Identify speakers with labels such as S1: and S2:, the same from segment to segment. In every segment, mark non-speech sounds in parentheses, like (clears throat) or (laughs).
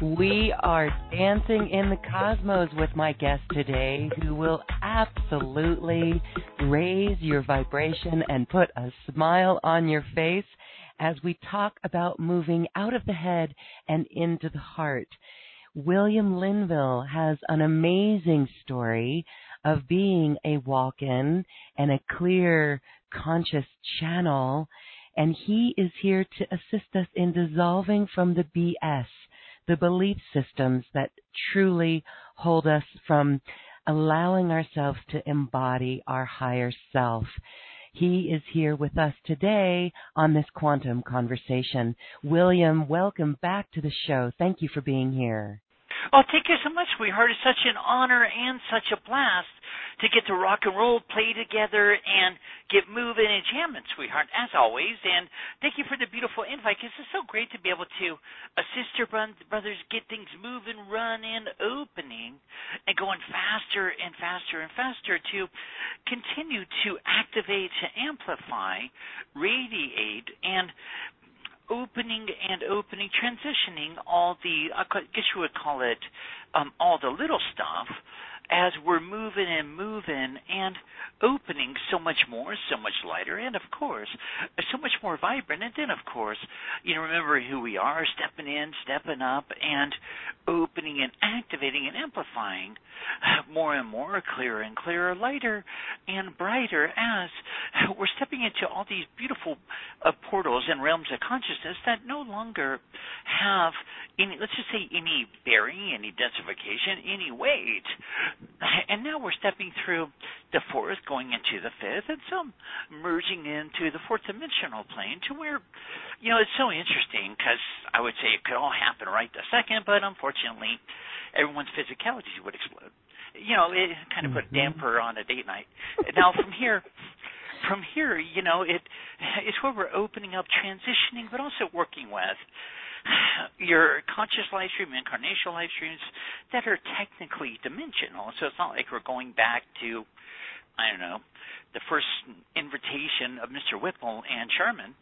S1: We are dancing in the cosmos with my guest today, who will absolutely raise your vibration and put a smile on your face as we talk about moving out of the head and into the heart. William Linville has an amazing story of being a walk in and a clear, conscious channel, and he is here to assist us in dissolving from the BS the belief systems that truly hold us from allowing ourselves to embody our higher self. He is here with us today on this quantum conversation. William, welcome back to the show. Thank you for being here.
S2: Oh, thank you so much, sweetheart. It's such an honor and such a blast to get to rock and roll, play together, and get moving and jamming, sweetheart, as always. And thank you for the beautiful invite because it's so great to be able to assist your brothers get things moving, running, opening, and going faster and faster and faster to continue to activate, to amplify, radiate, and opening and opening, transitioning all the, I guess you would call it, um, all the little stuff as we're moving and moving and opening so much more, so much lighter, and of course, so much more vibrant. And then, of course, you know, remembering who we are, stepping in, stepping up, and opening and activating and amplifying more and more, clearer and clearer, lighter and brighter as we're stepping into all these beautiful uh, portals and realms of consciousness that no longer have any, let's just say, any bearing, any densification, any weight and now we're stepping through the fourth, going into the fifth, and some merging into the fourth dimensional plane to where, you know, it's so interesting because I would say it could all happen right the second, but unfortunately, everyone's physicality would explode. You know, it kind of put a mm-hmm. damper on a date night. Now from here, from here, you know, it it's where we're opening up, transitioning, but also working with (sighs) your conscious live stream, incarnational live streams that are technically dimensional. So it's not like we're going back to, I don't know, the first invitation of Mr. Whipple and Sherman.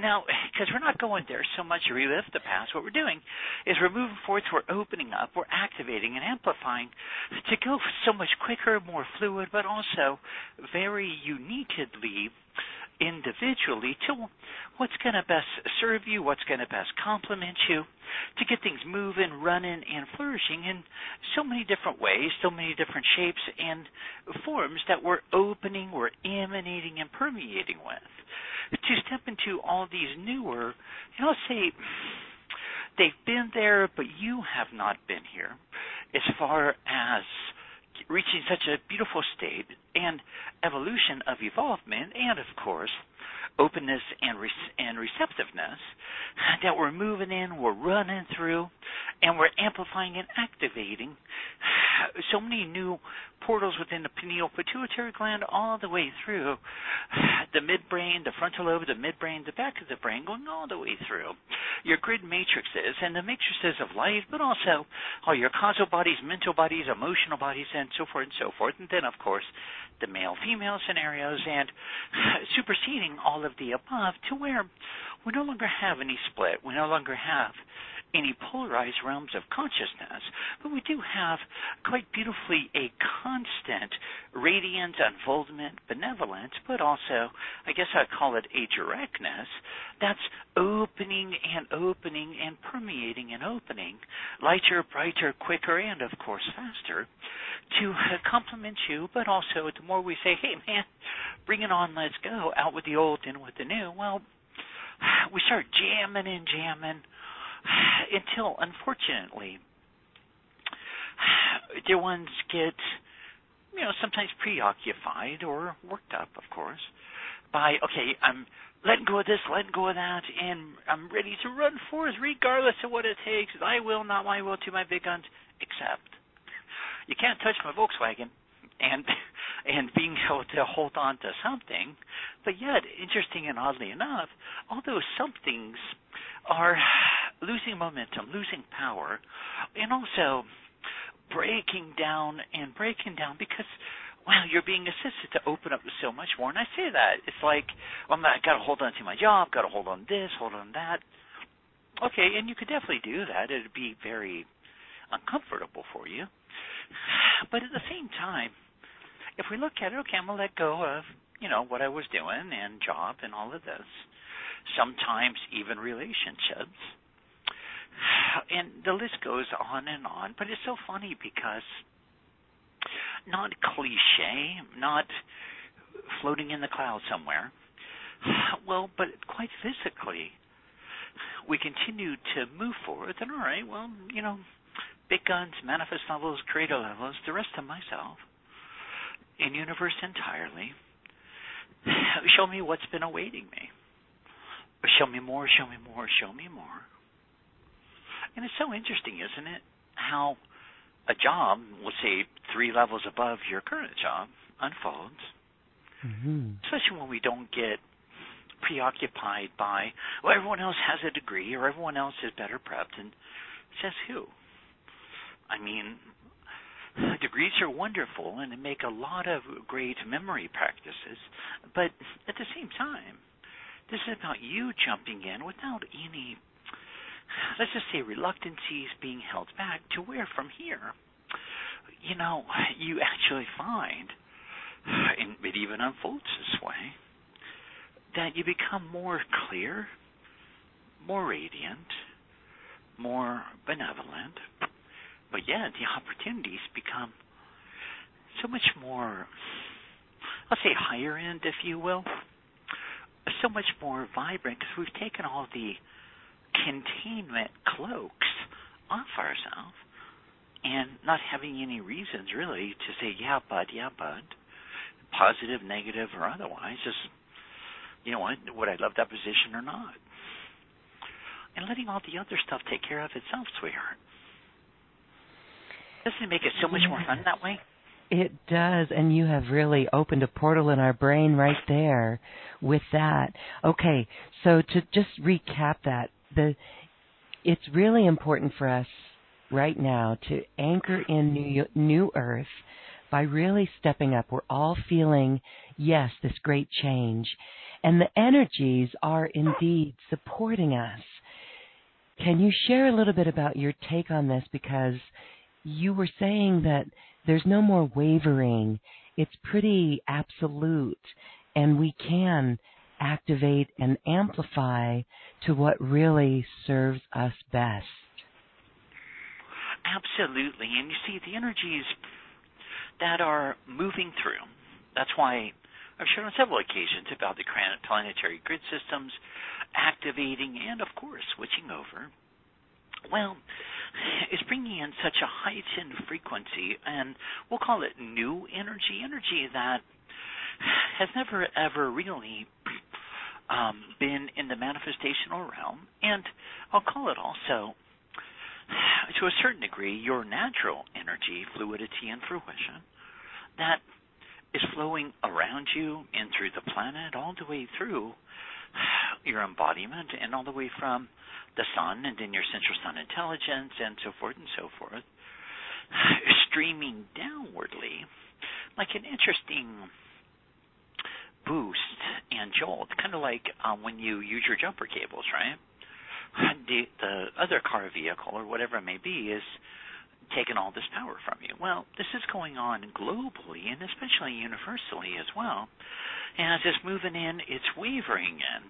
S2: Now, (laughs) because we're not going there so much to relive the past, what we're doing is we're moving forward, we're opening up, we're activating and amplifying to go so much quicker, more fluid, but also very uniquely individually to what's going to best serve you, what's going to best complement you, to get things moving, running, and flourishing in so many different ways, so many different shapes and forms that we're opening, we're emanating, and permeating with. To step into all these newer, you know, say, they've been there, but you have not been here as far as reaching such a beautiful state and evolution of evolvement, and of course, openness and re- and receptiveness that we're moving in, we're running through, and we're amplifying and activating so many new portals within the pineal pituitary gland all the way through the midbrain, the frontal lobe, the midbrain, the back of the brain, going all the way through your grid matrices and the matrices of life, but also all your causal bodies, mental bodies, emotional bodies, and so forth and so forth. And then, of course, the male female scenarios and (laughs) superseding all of the above to where we no longer have any split. We no longer have any polarized realms of consciousness, but we do have quite beautifully a constant radiance, unfoldment, benevolence, but also, I guess I'd call it a directness that's opening and opening and permeating and opening, lighter, brighter, quicker, and of course faster to complement you, but also the more we say, hey man, bring it on, let's go, out with the old, in with the new, well, we start jamming and jamming (sighs) until, unfortunately, (sighs) dear ones get, you know, sometimes preoccupied or worked up, of course, by, okay, I'm letting go of this, letting go of that, and I'm ready to run forth regardless of what it takes. I will, not my will, to my big guns, except (laughs) you can't touch my Volkswagen and (laughs) and being able to hold on to something. But yet, interesting and oddly enough, all those somethings are losing momentum, losing power, and also breaking down and breaking down because wow, you're being assisted to open up so much more. And I say that it's like, well, I got to hold on to my job, got to hold on this, hold on that. Okay, and you could definitely do that. It'd be very uncomfortable for you. But at the same time, if we look at it, okay, I'm gonna let go of you know what I was doing and job and all of this. Sometimes even relationships and the list goes on and on. But it's so funny because not cliche, not floating in the clouds somewhere. Well, but quite physically, we continue to move forward. And all right, well, you know, big guns, manifest levels, creator levels, the rest of myself, in universe entirely. Show me what's been awaiting me. Show me more, show me more, show me more. And it's so interesting, isn't it? How a job, let's say three levels above your current job, unfolds. Mm-hmm. Especially when we don't get preoccupied by, well, everyone else has a degree or everyone else is better prepped. And says who? I mean, degrees are wonderful and they make a lot of great memory practices. But at the same time, this is about you jumping in without any let's just say reluctancies being held back to where from here? You know you actually find and it even unfolds this way that you become more clear more radiant more benevolent but yet the opportunities become so much more I'll say higher end if you will so much more vibrant because we've taken all the containment cloaks off ourselves and not having any reasons really to say, yeah, bud, yeah, bud, positive, negative, or otherwise. Just, you know what, would I love that position or not? And letting all the other stuff take care of itself, sweetheart. Doesn't it make it so much more fun that way?
S1: It does, and you have really opened a portal in our brain right there with that. Okay, so to just recap that, the it's really important for us right now to anchor in new, new earth by really stepping up. We're all feeling, yes, this great change. And the energies are indeed supporting us. Can you share a little bit about your take on this? Because you were saying that there's no more wavering, it's pretty absolute, and we can activate and amplify to what really serves us best.
S2: Absolutely. And you see, the energies that are moving through, that's why I've shared on several occasions about the planetary grid systems activating and, of course, switching over. Well, it's bringing in such a heightened frequency, and we'll call it new energy, energy that has never ever really um, been in the manifestational realm, and I'll call it also (sighs) to a certain degree, your natural energy, fluidity, and fruition that is flowing around you and through the planet, all the way through (sighs) your embodiment, and all the way from the sun and then your central sun intelligence, and so forth and so forth, (sighs) streaming downwardly like an interesting boost and jolt, kind of like um, when you use your jumper cables, right? The, the other car vehicle or whatever it may be is taking all this power from you. Well, this is going on globally and especially universally as well. And as it's moving in, it's wavering in.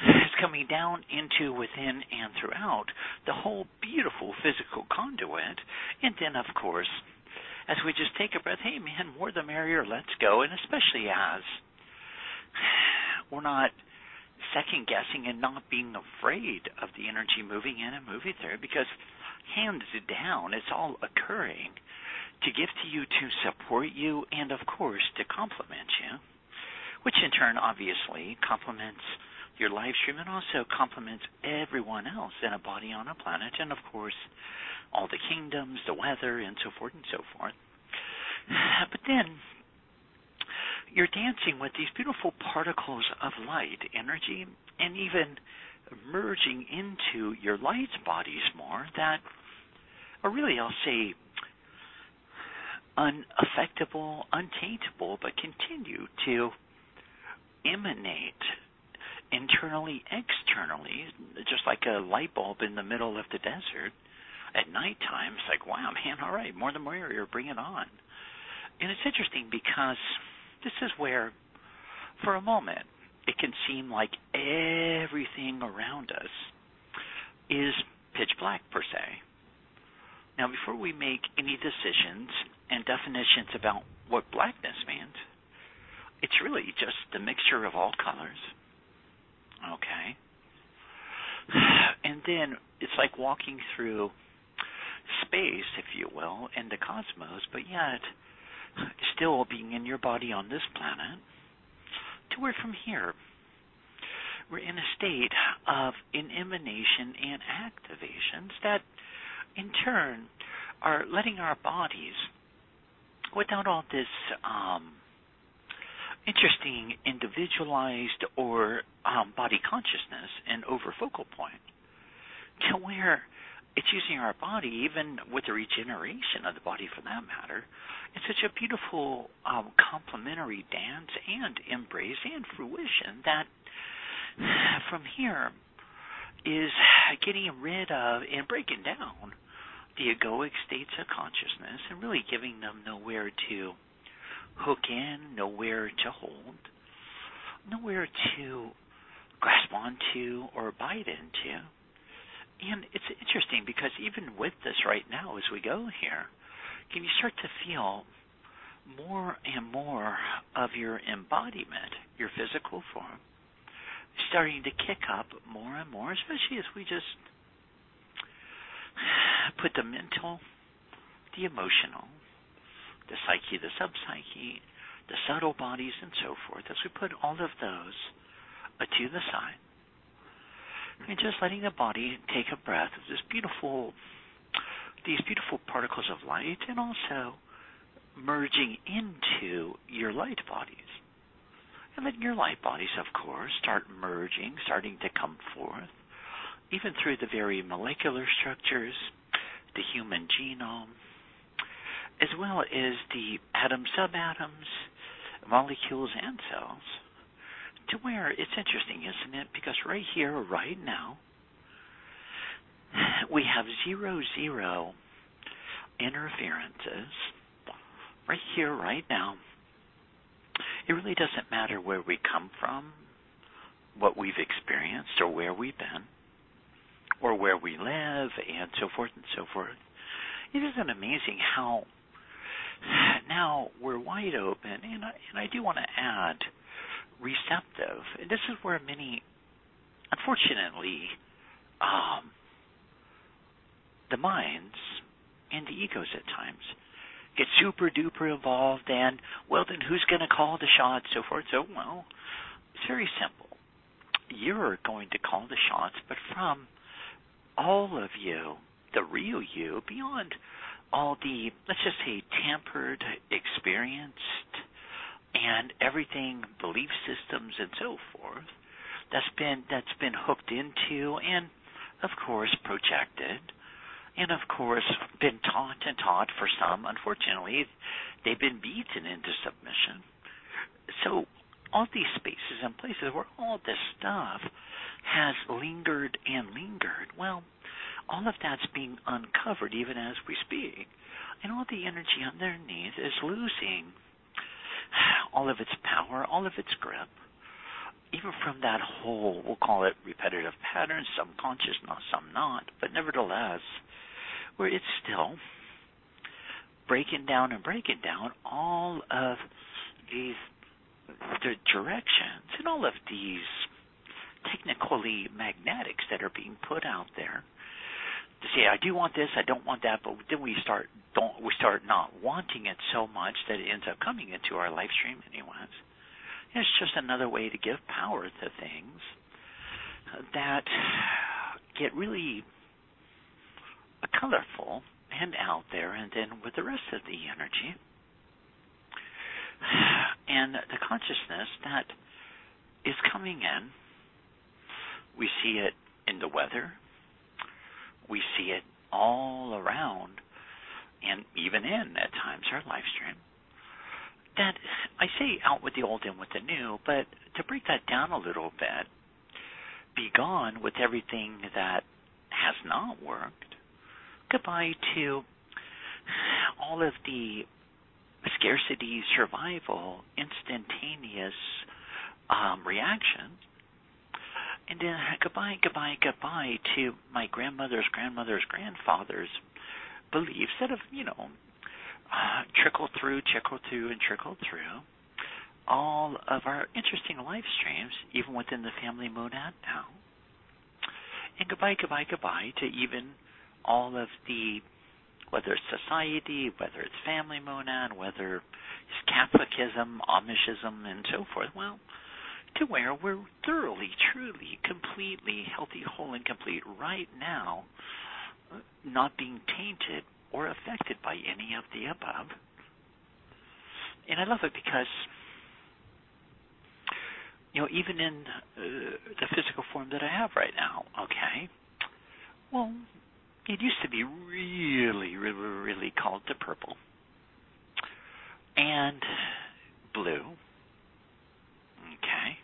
S2: It's coming down into, within, and throughout the whole beautiful physical conduit. And then, of course, as we just take a breath, hey man, more the merrier, let's go. And especially as (sighs) we're not second guessing and not being afraid of the energy moving in and moving through because hands down, it's all occurring to give to you to support you and, of course, to compliment you, which in turn obviously complements your live stream and also complements everyone else in a body on a planet and, of course, all the kingdoms, the weather, and so forth and so forth. (sighs) But then you're dancing with these beautiful particles of light, energy, and even merging into your light bodies more that are really, I'll say, unaffectable, untaintable, but continue to emanate internally, externally, just like a light bulb in the middle of the desert. At nighttime, it's like, wow, man, all right, more the merrier, bring it on. And it's interesting because this is where, for a moment, it can seem like everything around us is pitch black, per se. Now, before we make any decisions and definitions about what blackness means, it's really just the mixture of all colors. Okay? (sighs) And then it's like walking through space, if you will, and the cosmos, but yet still being in your body on this planet, to where from here we're in a state of an emanation and activations that in turn are letting our bodies, without all this um, interesting individualized or um, body consciousness and over focal point, to where it's using our body, even with the regeneration of the body for that matter, it's such a beautiful um, complementary dance and embrace and fruition that from here is getting rid of and breaking down the egoic states of consciousness and really giving them nowhere to hook in, nowhere to hold, nowhere to grasp onto or bite into and it's interesting because even with this right now, as we go here, can you start to feel more and more of your embodiment, your physical form, starting to kick up more and more, especially as we just put the mental, the emotional, the psyche, the subpsyche, the subtle bodies, and so forth, as we put all of those to the side and just letting the body take a breath of this beautiful these beautiful particles of light and also merging into your light bodies. And then your light bodies, of course, start merging, starting to come forth, even through the very molecular structures, the human genome, as well as the atom subatoms, molecules, and cells to where it's interesting, isn't it? Because right here, right now, we have zero zero interferences right here, right now. It really doesn't matter where we come from, what we've experienced, or where we've been, or where we live, and so forth and so forth. It isn't amazing how now we're wide open, and I, and I do want to add receptive. And this is where many, unfortunately, um, the minds and the egos at times get super duper involved and well then who's going to call the shots so forth so well it's very simple you're going to call the shots but from all of you the real you, beyond all the let's just say tampered, experienced, and everything belief systems and so forth that's been that's been hooked into and of course projected and of course been taught and taught for some. Unfortunately they've been beaten into submission. So all these spaces and places where all this stuff has lingered and lingered well all of that's being uncovered even as we speak. And all the energy underneath is losing (sighs) all of its power all of its grip. Even from that whole, we'll call it repetitive patterns, some conscious, not some not, but nevertheless, where it's still breaking down and breaking down all of these the directions and all of these technically magnetics that are being put out there to say I do want this, I don't want that, but then we start don't we start not wanting it so much that it ends up coming into our life stream anyways. It's just another way to give power to things that get really colorful and out there, and then with the rest of the energy and the consciousness that is coming in. We see it in the weather, we see it all around, and even in, at times, our live stream that I say out with the old and with the new, but to break that down a little bit, be gone with everything that has not worked. Goodbye to all of the scarcity, survival, instantaneous um, reactions. And then goodbye, goodbye, goodbye to my grandmother's grandmother's grandfather's beliefs that have, you know, uh, trickle through, trickled through, and trickled through all of our interesting live streams, even within the family monad now. And goodbye, goodbye, goodbye to even all of the, whether it's society, whether it's family monad, whether it's Catholicism, Amishism, and so forth. Well, to where we're thoroughly, truly, completely healthy, whole, and complete right now, not being tainted or affected by any of the above. And I love it because, you know, even in uh, the physical form that I have right now, okay, well, it used to be really, really, really called the purple and blue. Okay.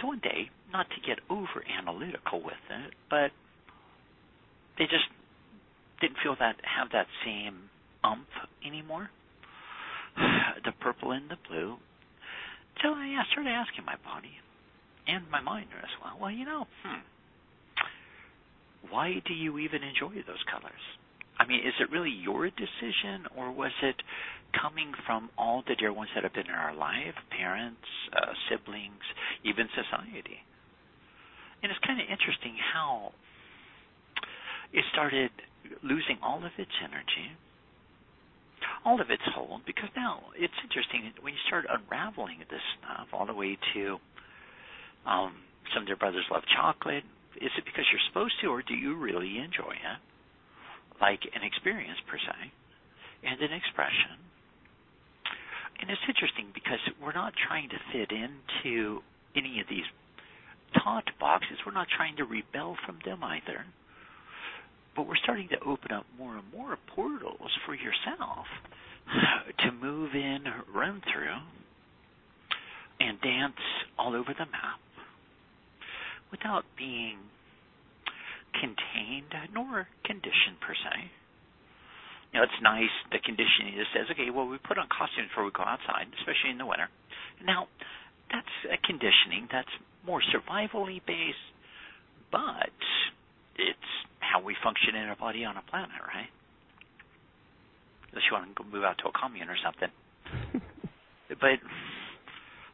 S2: So one day, not to get over analytical with it, but they just didn't feel that have that same umph anymore. (sighs) the purple and the blue. So I started asking my body and my mind as well. Well, you know, hmm, why do you even enjoy those colors? I mean, is it really your decision, or was it coming from all the dear ones that have been in our life, parents, uh, siblings, even society? And it's kind of interesting how it started losing all of its energy, all of its hold, because now it's interesting when you start unraveling this stuff all the way to um, some of their brothers love chocolate. Is it because you're supposed to, or do you really enjoy it? Like an experience per se, and an expression. And it's interesting because we're not trying to fit into any of these taught boxes. We're not trying to rebel from them either but we're starting to open up more and more portals for yourself to move in, run through, and dance all over the map without being contained nor conditioned per se. You know, it's nice the conditioning that says, okay, well, we put on costumes before we go outside, especially in the winter. Now, that's a conditioning that's more survivally based, but it's how we function in our body on a planet, right? Unless you want to go move out to a commune or something. (laughs) but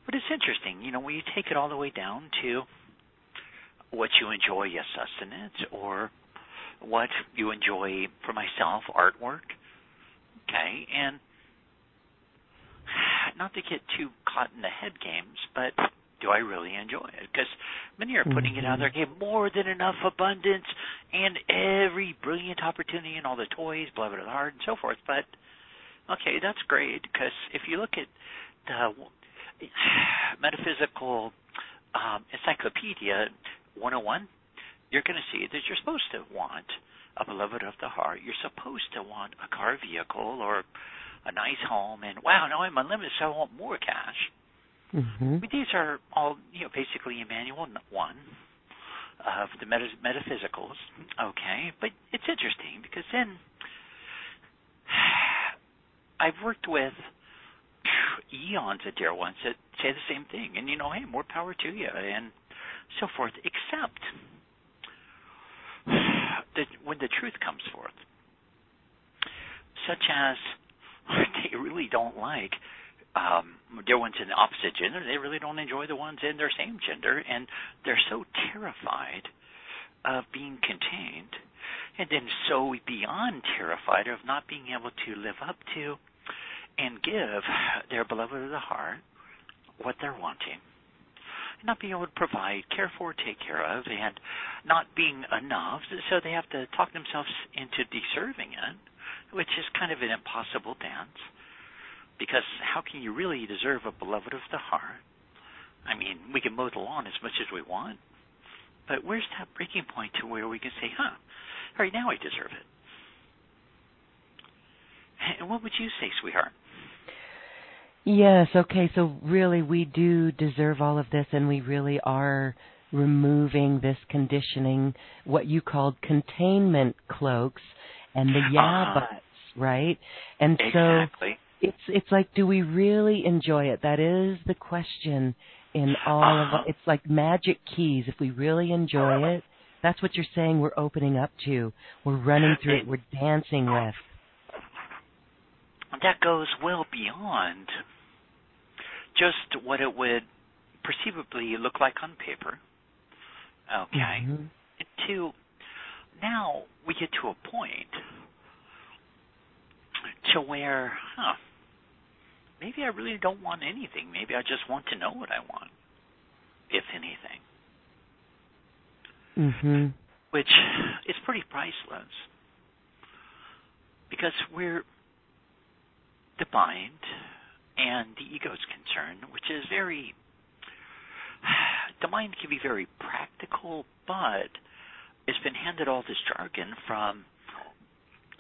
S2: but it's interesting, you know, when you take it all the way down to what you enjoy as sustenance or what you enjoy for myself, artwork. Okay, and not to get too caught in the head games, but do I really enjoy it? Because many are putting mm-hmm. it out there, okay, more than enough abundance and every brilliant opportunity and all the toys, beloved of the heart, and so forth. But okay, that's great because if you look at the (sighs) metaphysical um, encyclopedia 101, you're going to see that you're supposed to want a beloved of the heart. You're supposed to want a car vehicle or a nice home, and wow, now I'm unlimited, so I want more cash.
S1: Mm-hmm.
S2: But these are all, you know, basically Emmanuel one of the meta- metaphysicals. Okay, but it's interesting because then (sighs) I've worked with (sighs) eons of dear ones that say the same thing, and you know, hey, more power to you, and so forth. Except that when the truth comes forth, such as (laughs) they really don't like um dear ones in the opposite gender they really don't enjoy the ones in their same gender and they're so terrified of being contained and then so beyond terrified of not being able to live up to and give their beloved of the heart what they're wanting not being able to provide, care for, take care of, and not being enough. So they have to talk themselves into deserving it which is kind of an impossible dance. Because how can you really deserve a beloved of the heart? I mean, we can mow the lawn as much as we want, but where's that breaking point to where we can say, huh, right, now I deserve it? And what would you say, sweetheart?
S1: Yes, okay, so really we do deserve all of this, and we really are removing this conditioning, what you called containment cloaks, and the yeah
S2: uh,
S1: buts, right? And
S2: exactly.
S1: so it's it's like, do we really enjoy it? That is the question in all
S2: uh-huh.
S1: of it's like magic keys. If we really enjoy it, that's what you're saying. We're opening up to. We're running through it. it we're dancing with.
S2: That goes well beyond just what it would perceivably look like on paper. Okay.
S1: Mm-hmm.
S2: To now we get to a point to where, huh, maybe I really don't want anything. Maybe I just want to know what I want, if anything.
S1: Mm-hmm.
S2: Which is pretty priceless because we're the mind and the ego is concerned, which is very (sighs) the mind can be very practical, but it's been handed all this jargon from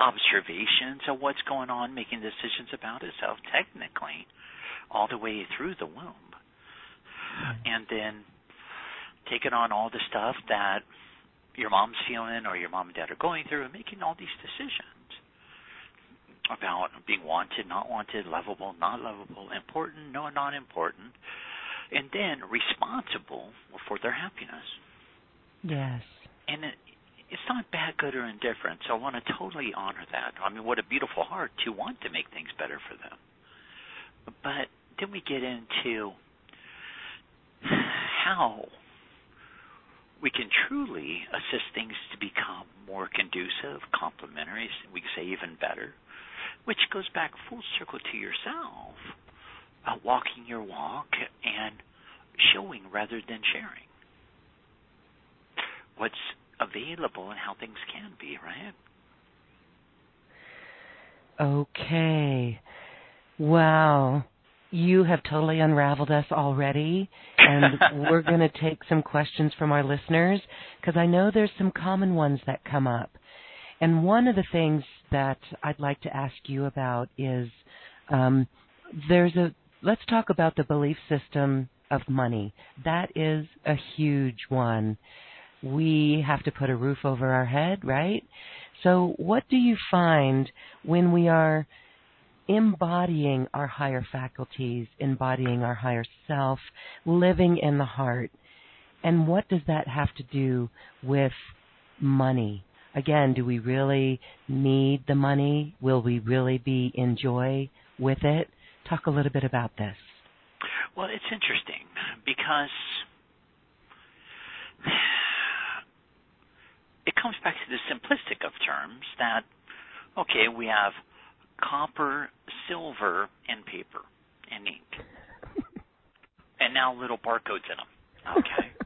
S2: observations of what's going on, making decisions about itself, technically, all the way through the womb. Hmm. And then taking on all the stuff that your mom's feeling or your mom and dad are going through and making all these decisions about being wanted, not wanted, lovable, not lovable, important, no, not important, and then responsible for their happiness.
S1: Yes
S2: and it, it's not bad, good, or indifferent. So I want to totally honor that. I mean, what a beautiful heart to want to make things better for them. But then we get into how we can truly assist things to become more conducive, complementary, we can say even better, which goes back full circle to yourself, uh, walking your walk and showing rather than sharing what's available and how things can be, right?
S1: Okay. Wow. You have totally unraveled us already, and (laughs) we're going to take some questions from our listeners because I know there's some common ones that come up. And one of the things that I'd like to ask you about is um, there's a let's talk about the belief system of money. That is a huge one we have to put a roof over our head, right? So, what do you find when we are embodying our higher faculties, embodying our higher self, living in the heart? And what does that have to do with money? Again, do we really need the money? Will we really be in joy with it? Talk a little bit about this.
S2: Well, it's interesting because it comes back to the simplistic of terms that, okay, we have copper, silver, and paper and ink. (laughs) and now little barcodes in them. Okay.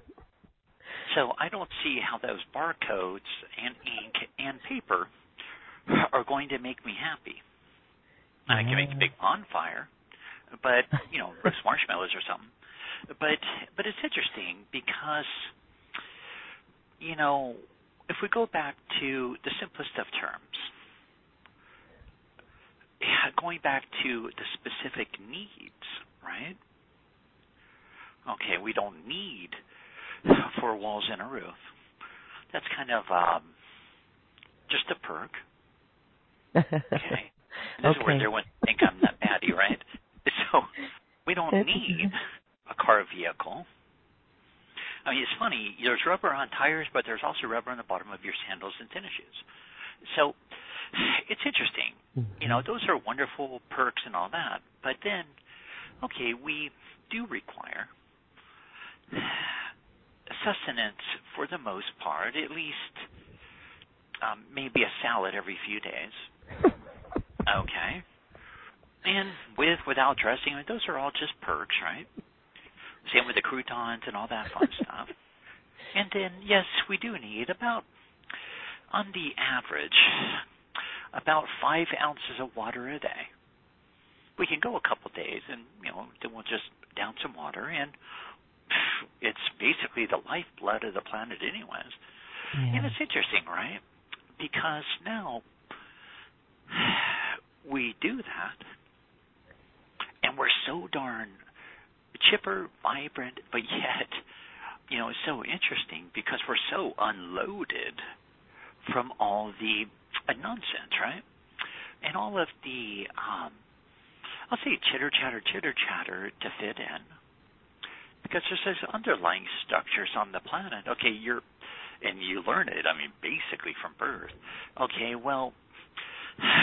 S2: So I don't see how those barcodes and ink and paper are going to make me happy. I can make a big mm-hmm. bonfire, but you know, (laughs) roast marshmallows or something. But but it's interesting because you know, if we go back to the simplest of terms, (laughs) going back to the specific needs, right? Okay, we don't need (laughs) four walls and a roof. That's kind of um, just a perk. Okay. (laughs) This
S1: okay.
S2: is where everyone think I'm that batty, right? (laughs) So we don't need a car vehicle. I mean, it's funny. There's rubber on tires, but there's also rubber on the bottom of your sandals and tennis shoes. So it's interesting. Mm-hmm. You know, those are wonderful perks and all that. But then, okay, we do require sustenance for the most part, at least um, maybe a salad every few days. (laughs) okay. And with, without dressing, those are all just perks, right? Same with the croutons and all that fun (laughs) stuff. And then, yes, we do need about, on the average, about five ounces of water a day. We can go a couple days, and you know, then we'll just down some water, and it's basically the lifeblood of the planet, anyways. Yeah. And it's interesting, right? Because now (sighs) we do that, and we're so darn chipper, vibrant, but yet, you know, it's so interesting because we're so unloaded from all the uh, nonsense, right? And all of the, um, I'll say chitter chatter, chitter chatter to fit in. Because there's those underlying structures on the planet. Okay, you're, and you learn it, I mean, basically from birth. Okay, well,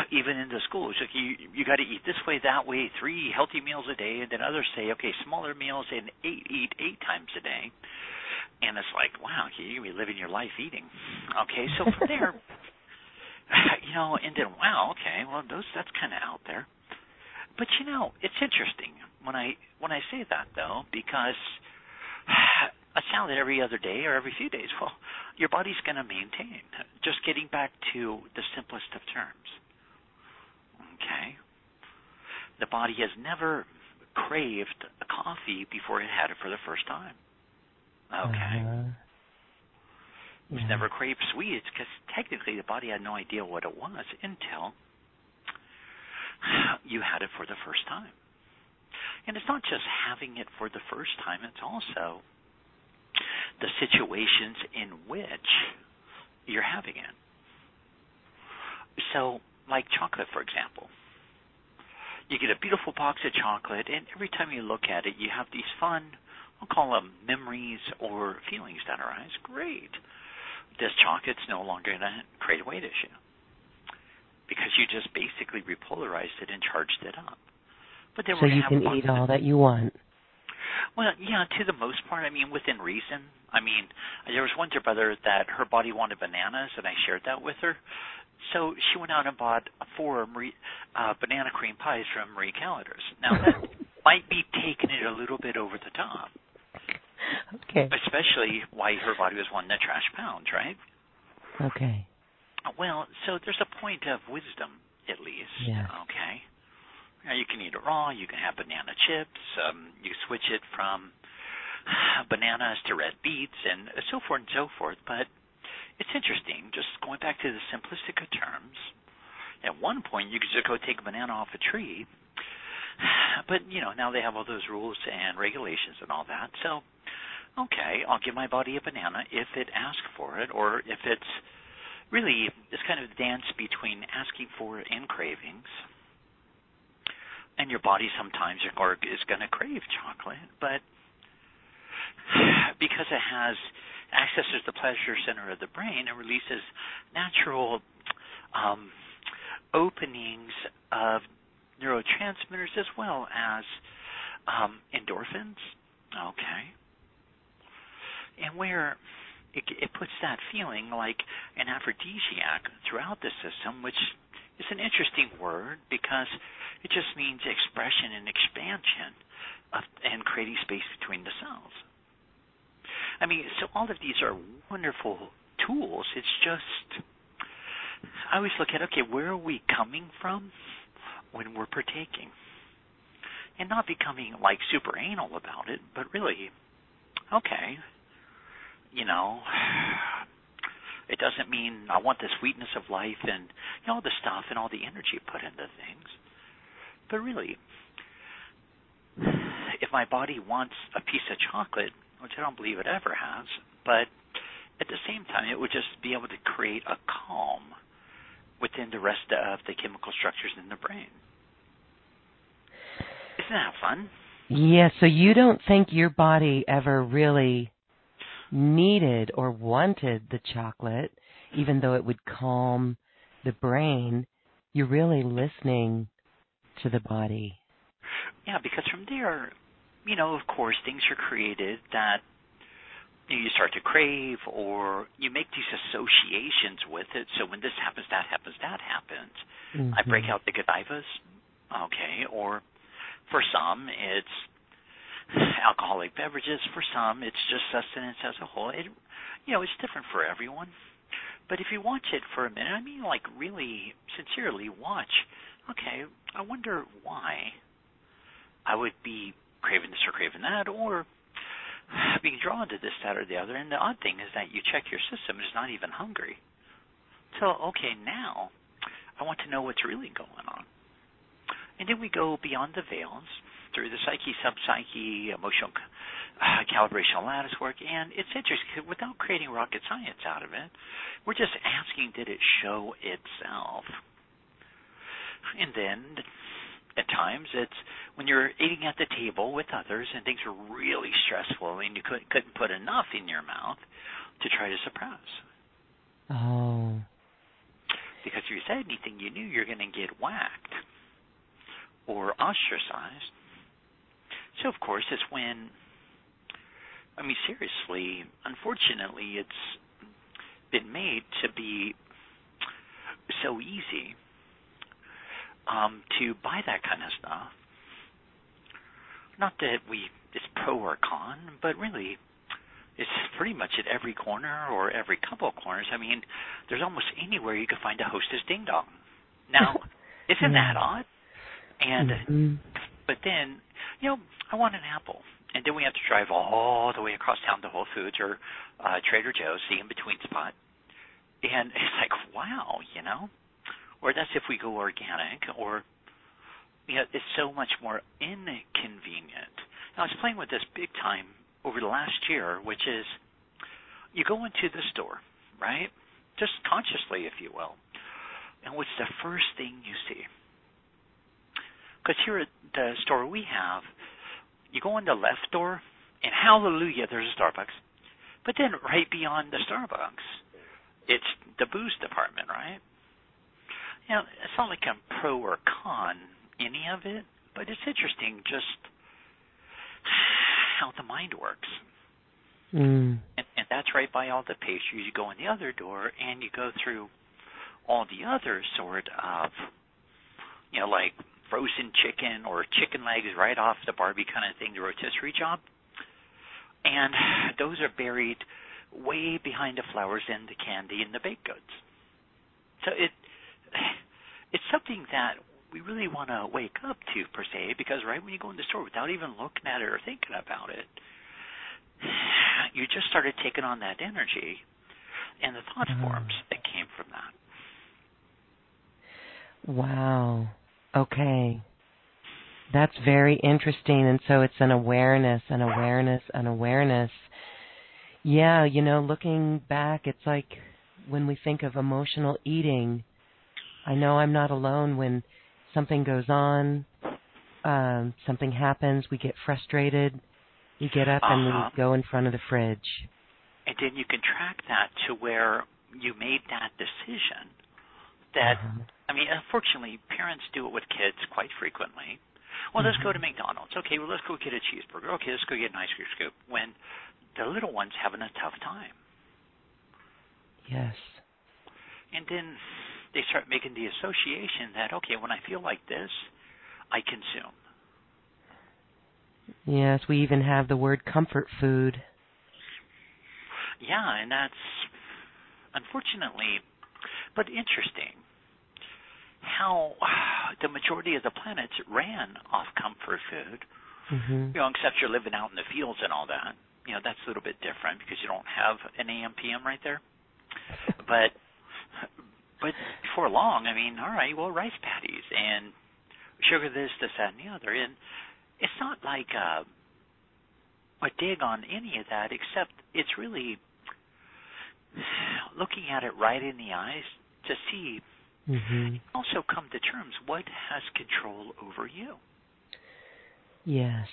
S2: even in the schools, like you you got to eat this way, that way, three healthy meals a day, and then others say, okay, smaller meals and eight eat eight times a day, and it's like, wow, you're gonna be living your life eating. Okay, so from (laughs) there, you know, and then wow, okay, well those that's kind of out there, but you know, it's interesting when I when I say that though because (sighs) a salad every other day or every few days, well, your body's going to maintain. Just getting back to the simplest of terms. Okay? The body has never craved a coffee before it had it for the first time. Okay? Uh-huh. It's yeah. never craved sweets because technically the body had no idea what it was until (sighs) you had it for the first time. And it's not just having it for the first time, it's also the situations in which you're having it. So, like chocolate, for example. You get a beautiful box of chocolate, and every time you look at it, you have these fun, I'll call them memories or feelings that arise. Great. This chocolate's no longer going to create a weight issue because you just basically repolarized it and charged it up.
S1: So you can eat all that you want.
S2: Well, yeah, to the most part. I mean, within reason. I mean, there was one dear brother that her body wanted bananas, and I shared that with her. So she went out and bought four Marie, uh, banana cream pies from Marie Callender's. Now that (laughs) might be taking it a little bit over the top.
S1: Okay.
S2: Especially why her body was wanting to trash pounds, right?
S1: Okay.
S2: Well, so there's a point of wisdom, at least.
S1: Yeah.
S2: Okay. Now you can eat it raw. You can have banana chips. Um, you switch it from bananas to red beets and so forth and so forth. But it's interesting, just going back to the simplistic terms. At one point, you could just go take a banana off a tree, but you know now they have all those rules and regulations and all that. So, okay, I'll give my body a banana if it asks for it, or if it's really this kind of dance between asking for it and cravings and your body sometimes is going to crave chocolate, but because it has accesses the pleasure center of the brain and releases natural um, openings of neurotransmitters as well as um, endorphins. Okay. And where it, it puts that feeling like an aphrodisiac throughout the system, which is an interesting word because it just means expression and expansion of, and creating space between the cells. I mean, so all of these are wonderful tools. It's just, I always look at, okay, where are we coming from when we're partaking? And not becoming like super anal about it, but really, okay, you know, it doesn't mean I want the sweetness of life and you know, all the stuff and all the energy put into things. But really, if my body wants a piece of chocolate, which I don't believe it ever has, but at the same time, it would just be able to create a calm within the rest of the chemical structures in the brain. Isn't that fun?
S1: Yeah, so you don't think your body ever really needed or wanted the chocolate, even though it would calm the brain. You're really listening to the body.
S2: Yeah, because from there, you know, of course, things are created that you start to crave or you make these associations with it. So when this happens, that happens, that happens. Mm-hmm. I break out the Godivas, okay, or for some it's alcoholic beverages. For some it's just sustenance as a whole. It, you know, it's different for everyone. But if you watch it for a minute, I mean, like really sincerely watch. Okay, I wonder why I would be craving this or craving that, or being drawn to this, that, or the other. And the odd thing is that you check your system, it's not even hungry. So, okay, now I want to know what's really going on. And then we go beyond the veils through the psyche, subpsyche, emotional uh, calibration lattice work, and it's interesting without creating rocket science out of it. We're just asking, did it show itself? And then at times it's when you're eating at the table with others and things are really stressful and you couldn't, couldn't put enough in your mouth to try to suppress.
S1: Oh.
S2: Because if you said anything you knew you're going to get whacked or ostracized. So of course it's when I mean seriously, unfortunately it's been made to be so easy um, to buy that kind of stuff. Not that we it's pro or con, but really it's pretty much at every corner or every couple of corners. I mean, there's almost anywhere you can find a hostess ding dong. Now, (laughs) isn't that odd? And mm-hmm. But then, you know, I want an apple. And then we have to drive all the way across town to Whole Foods or uh Trader Joe's, the in between spot. And (laughs) it's like, wow, you know? or that's if we go organic, or you know, it's so much more inconvenient. Now, I was playing with this big time over the last year, which is you go into the store, right? Just consciously, if you will. And what's the first thing you see? Because here at the store we have, you go in the left door, and hallelujah, there's a Starbucks. But then right beyond the Starbucks, it's the booze department, right? you know, it's not like I'm pro or con any of it, but it's interesting just how the mind works.
S1: Mm.
S2: And, and that's right by all the pastries. You go in the other door and you go through all the other sort of, you know, like frozen chicken or chicken legs right off the Barbie kind of thing, the rotisserie job. And those are buried way behind the flowers and the candy and the baked goods. So it it's something that we really want to wake up to per se because right when you go in the store without even looking at it or thinking about it you just started taking on that energy and the thought mm. forms that came from that
S1: wow okay that's very interesting and so it's an awareness an awareness an awareness yeah you know looking back it's like when we think of emotional eating I know I'm not alone when something goes on, um, something happens, we get frustrated, we get up uh-huh. and we uh-huh. go in front of the fridge.
S2: And then you can track that to where you made that decision. That uh-huh. I mean, unfortunately, parents do it with kids quite frequently. Well, let's go to mm-hmm. McDonald's. Okay, well, let's go get a cheeseburger. Okay, let's go get an ice cream scoop. When the little one's having a tough time.
S1: Yes.
S2: And then they start making the association that okay, when I feel like this, I consume.
S1: Yes, we even have the word comfort food.
S2: Yeah, and that's unfortunately, but interesting how (sighs) the majority of the planets ran off comfort food.
S1: Mm-hmm.
S2: You know, except you're living out in the fields and all that. You know, that's a little bit different because you don't have an AM PM right there. (laughs) but but before long, I mean, all right, well, rice patties and sugar this, this, that, and the other, and it's not like uh, a dig on any of that, except it's really (sighs) looking at it right in the eyes to see.
S1: Mm-hmm.
S2: Also, come to terms what has control over you.
S1: Yes.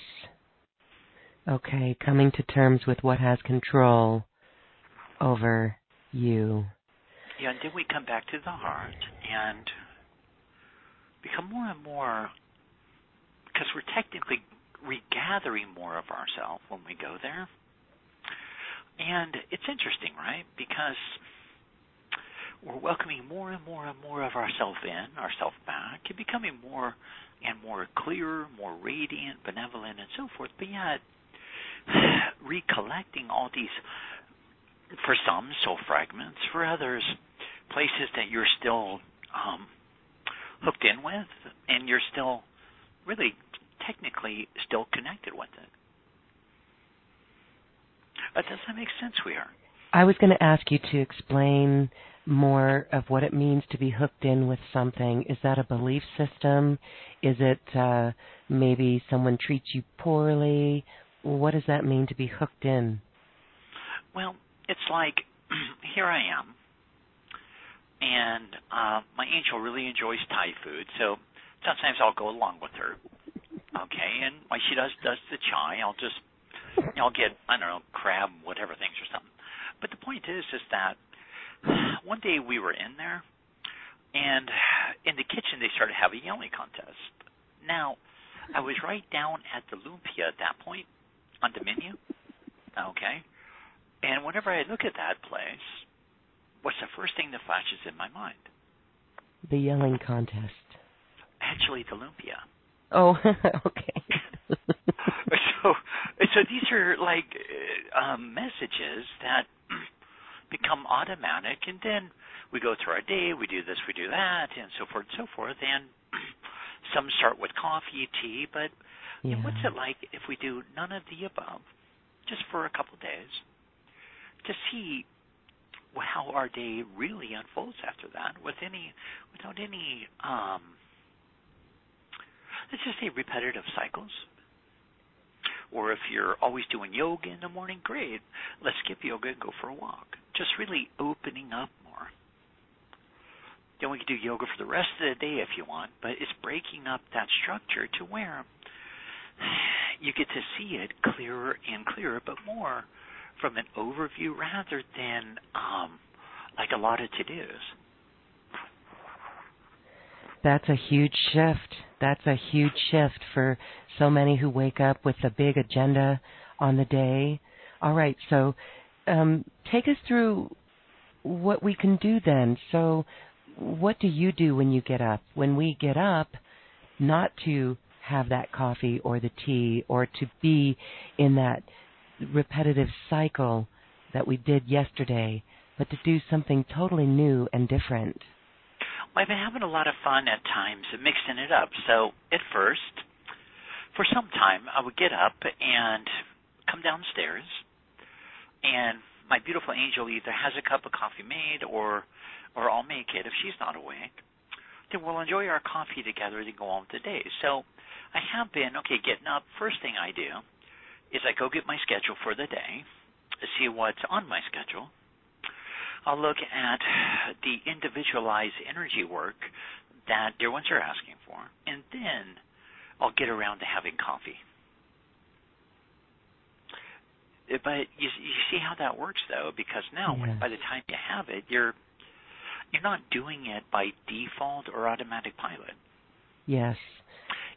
S1: Okay, coming to terms with what has control over you.
S2: Yeah, and then we come back to the heart and become more and more, because we're technically regathering more of ourselves when we go there. And it's interesting, right? Because we're welcoming more and more and more of ourself in, ourself back, and becoming more and more clear, more radiant, benevolent, and so forth. But yet, (sighs) recollecting all these, for some, soul fragments, for others, places that you're still um, hooked in with, and you're still really technically still connected with it. But does that make sense, we are?
S1: I was going to ask you to explain more of what it means to be hooked in with something. Is that a belief system? Is it uh, maybe someone treats you poorly? What does that mean to be hooked in?
S2: Well, it's like (clears throat) here I am, and uh, my angel really enjoys Thai food, so sometimes I'll go along with her. Okay, and when she does does the chai, I'll just I'll get I don't know crab whatever things or something. But the point is, is that one day we were in there, and in the kitchen they started having a yelling contest. Now, I was right down at the lumpia at that point on the menu. Okay, and whenever I look at that place, what's the first thing that flashes in my mind?
S1: The yelling contest.
S2: Actually, the lumpia.
S1: Oh, (laughs) okay. (laughs)
S2: so, so these are like uh, um, messages that become automatic, and then we go through our day, we do this, we do that, and so forth and so forth. And (clears throat) some start with coffee, tea, but
S1: yeah.
S2: what's it like if we do none of the above, just for a couple of days, to see how our day really unfolds after that, with any, without any, um, let's just say repetitive cycles. Or if you're always doing yoga in the morning, great. Let's skip yoga and go for a walk. Just really opening up more. Then we can do yoga for the rest of the day if you want, but it's breaking up that structure to where you get to see it clearer and clearer, but more from an overview rather than um, like a lot of to dos.
S1: That's a huge shift. That's a huge shift for so many who wake up with a big agenda on the day. All right, so um, take us through what we can do then. So, what do you do when you get up? When we get up, not to have that coffee or the tea or to be in that repetitive cycle that we did yesterday, but to do something totally new and different.
S2: Well, I've been having a lot of fun at times mixing it up. So at first, for some time, I would get up and come downstairs, and my beautiful angel either has a cup of coffee made or or I'll make it if she's not awake. Then we'll enjoy our coffee together and go on with the day. So I have been okay getting up. First thing I do is I go get my schedule for the day, see what's on my schedule, I'll look at the individualized energy work that dear ones are asking for, and then I'll get around to having coffee. But you, you see how that works, though, because now
S1: yeah.
S2: when, by the time you have it, you're you're not doing it by default or automatic pilot.
S1: Yes,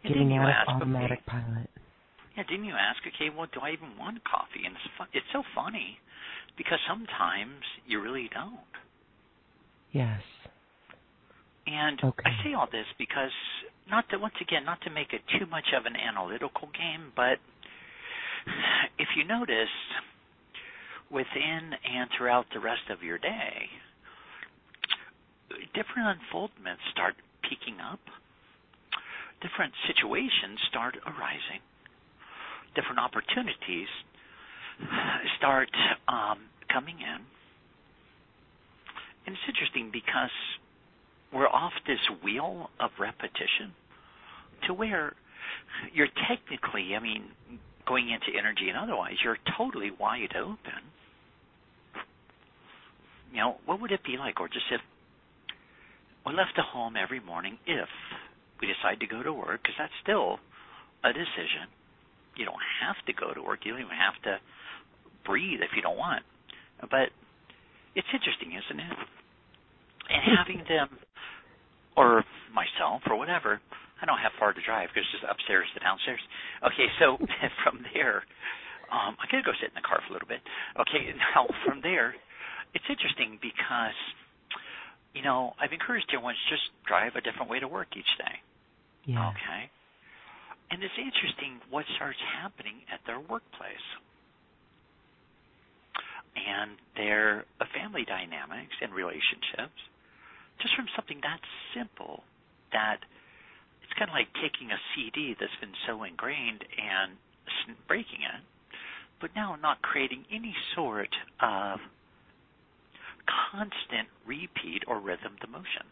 S2: and
S1: getting
S2: you
S1: out
S2: ask,
S1: of automatic
S2: okay,
S1: pilot.
S2: Yeah, didn't you ask? Okay, well, do I even want coffee? And it's fun, it's so funny because sometimes you really don't.
S1: Yes.
S2: And
S1: okay.
S2: I say all this because not to once again not to make it too much of an analytical game, but if you notice within and throughout the rest of your day, different unfoldments start peaking up, different situations start arising, different opportunities start um, coming in. And it's interesting because we're off this wheel of repetition to where you're technically, I mean, going into energy and otherwise, you're totally wide open. You know, what would it be like, or just if we left the home every morning, if we decide to go to work, because that's still a decision. You don't have to go to work. You don't even have to breathe if you don't want. But it's interesting, isn't it? And having them, or myself, or whatever, I don't have far to drive because it's just upstairs to downstairs. Okay, so (laughs) from there, um, I gotta go sit in the car for a little bit. Okay, now from there, it's interesting because, you know, I've encouraged everyone to just drive a different way to work each day.
S1: Yeah.
S2: Okay. And it's interesting what starts happening at their workplace and their family dynamics and relationships just from something that simple that kind of like taking a CD that's been so ingrained and breaking it, but now not creating any sort of constant repeat or rhythm to motion.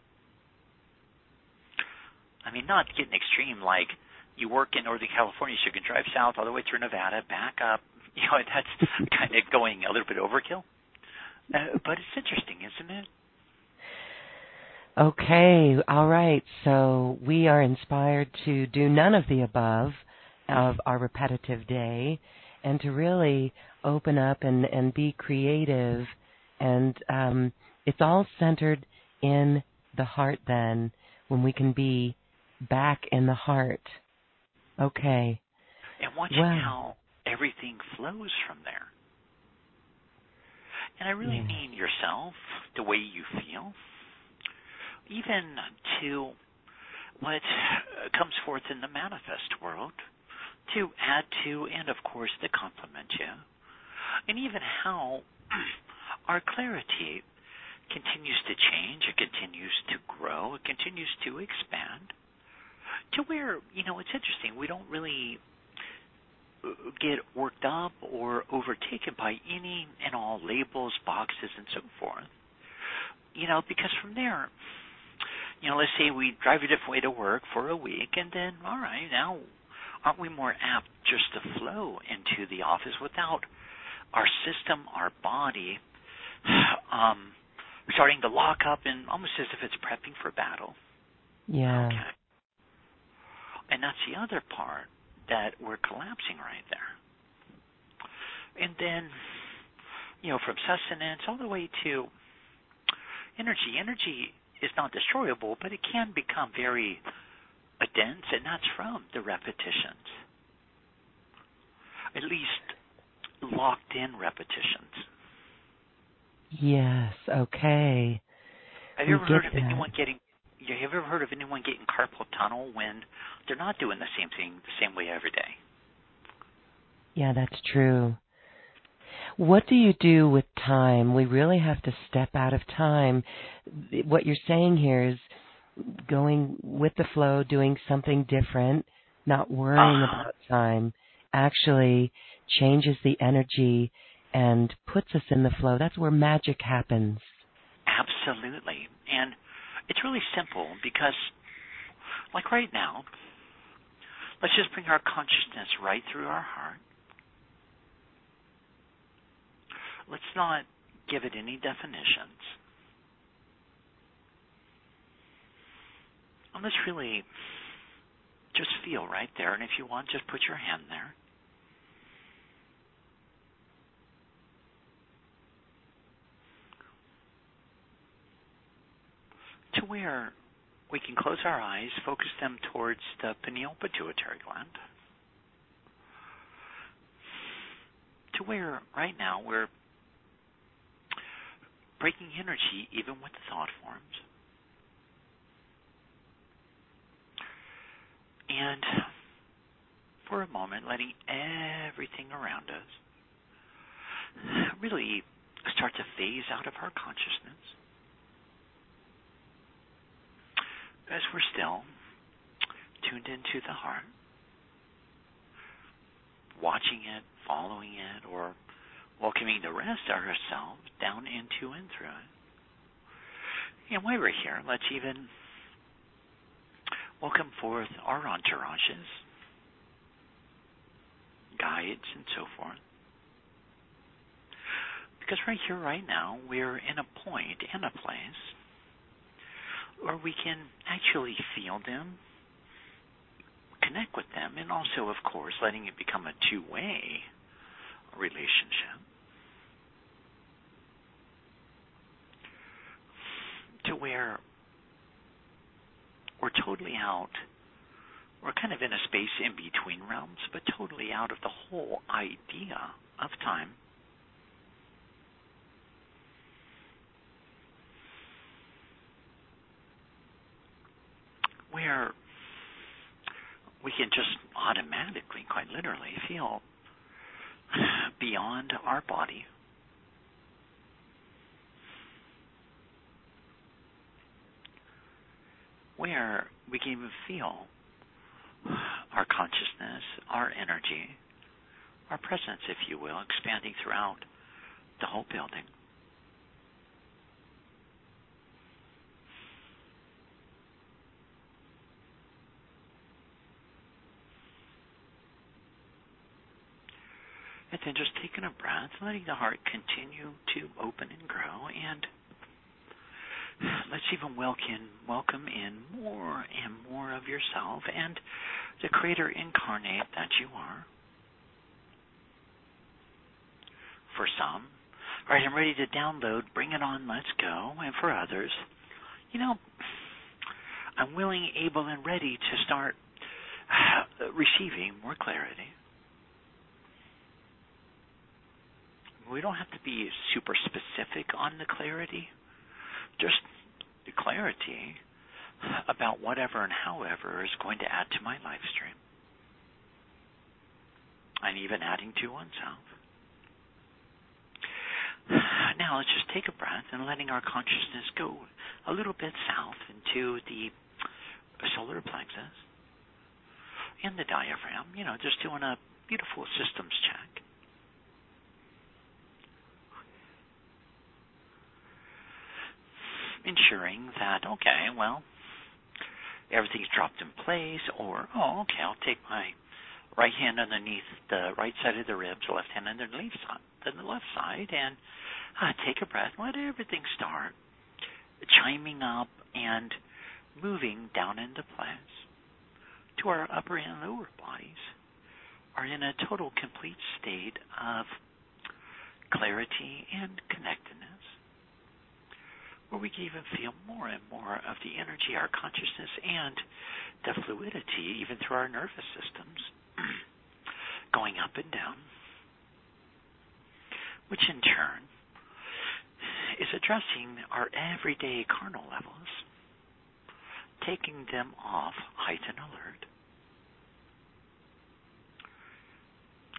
S2: I mean, not getting extreme like you work in Northern California, so you can drive south all the way through Nevada, back up. (laughs) You know, that's kind of going a little bit overkill. Uh, but it's interesting, isn't it?
S1: Okay, all right. So we are inspired to do none of the above of our repetitive day and to really open up and, and be creative. And um, it's all centered in the heart then when we can be back in the heart. Okay.
S2: And watching how everything flows from there. And I really
S1: yeah.
S2: mean yourself, the way you feel, even to what comes forth in the manifest world to add to and of course to complement you. And even how (clears throat) our clarity continues to change it continues to grow it continues to expand to where you know it's interesting we don't really get worked up or overtaken by any and all labels boxes and so forth. You know because from there you know, let's say we drive a different way to work for a week, and then, all right, now, aren't we more apt just to flow into the office without our system, our body, (sighs) um, starting to lock up and almost as if it's prepping for battle?
S1: Yeah.
S2: Okay. And that's the other part that we're collapsing right there. And then, you know, from sustenance all the way to energy. Energy is not destroyable, but it can become very dense, and that's from the repetitions. At least locked in repetitions.
S1: Yes, okay.
S2: Have you ever heard of
S1: that.
S2: anyone getting have you ever heard of anyone getting carpal tunnel when they're not doing the same thing the same way every day?
S1: Yeah, that's true. What do you do with time? We really have to step out of time. What you're saying here is going with the flow, doing something different, not worrying
S2: uh-huh.
S1: about time, actually changes the energy and puts us in the flow. That's where magic happens.
S2: Absolutely. And it's really simple because, like right now, let's just bring our consciousness right through our heart Let's not give it any definitions. And let's really just feel right there. And if you want, just put your hand there. To where we can close our eyes, focus them towards the pineal pituitary gland. To where right now we're breaking energy even with the thought forms. And for a moment, letting everything around us really start to phase out of our consciousness. As we're still tuned into the heart, watching it, following it, or welcoming the rest of ourselves down into and through it. And while we're here, let's even welcome forth our entourages, guides, and so forth. Because right here, right now, we're in a point and a place where we can actually feel them, connect with them, and also, of course, letting it become a two way relationship. To where we're totally out, we're kind of in a space in between realms, but totally out of the whole idea of time. Where we can just automatically, quite literally, feel beyond our body. Where we can even feel our consciousness, our energy, our presence, if you will, expanding throughout the whole building. And then just taking a breath, letting the heart continue to open and grow, and Uh, let's even welcome welcome in more and more of yourself and the creator incarnate that you are. For some, all right, I'm ready to download, bring it on, let's go. And for others, you know, I'm willing, able, and ready to start uh, receiving more clarity. we don't have to be super specific on the clarity, just clarity about whatever and however is going to add to my live stream. And even adding to oneself. Now let's just take a breath and letting our consciousness go a little bit south into the solar plexus and the diaphragm, you know, just doing a beautiful systems check. Ensuring that, okay, well, everything's dropped in place, or, oh, okay, I'll take my right hand underneath the right side of the ribs, left hand underneath the left side, and uh, take a breath. Let everything start chiming up and moving down into place to our upper and lower bodies are in a total complete state of clarity and connectedness where we can even feel more and more of the energy, our consciousness, and the fluidity, even through our nervous systems, (clears throat) going up and down, which in turn is addressing our everyday carnal levels, taking them off heightened alert.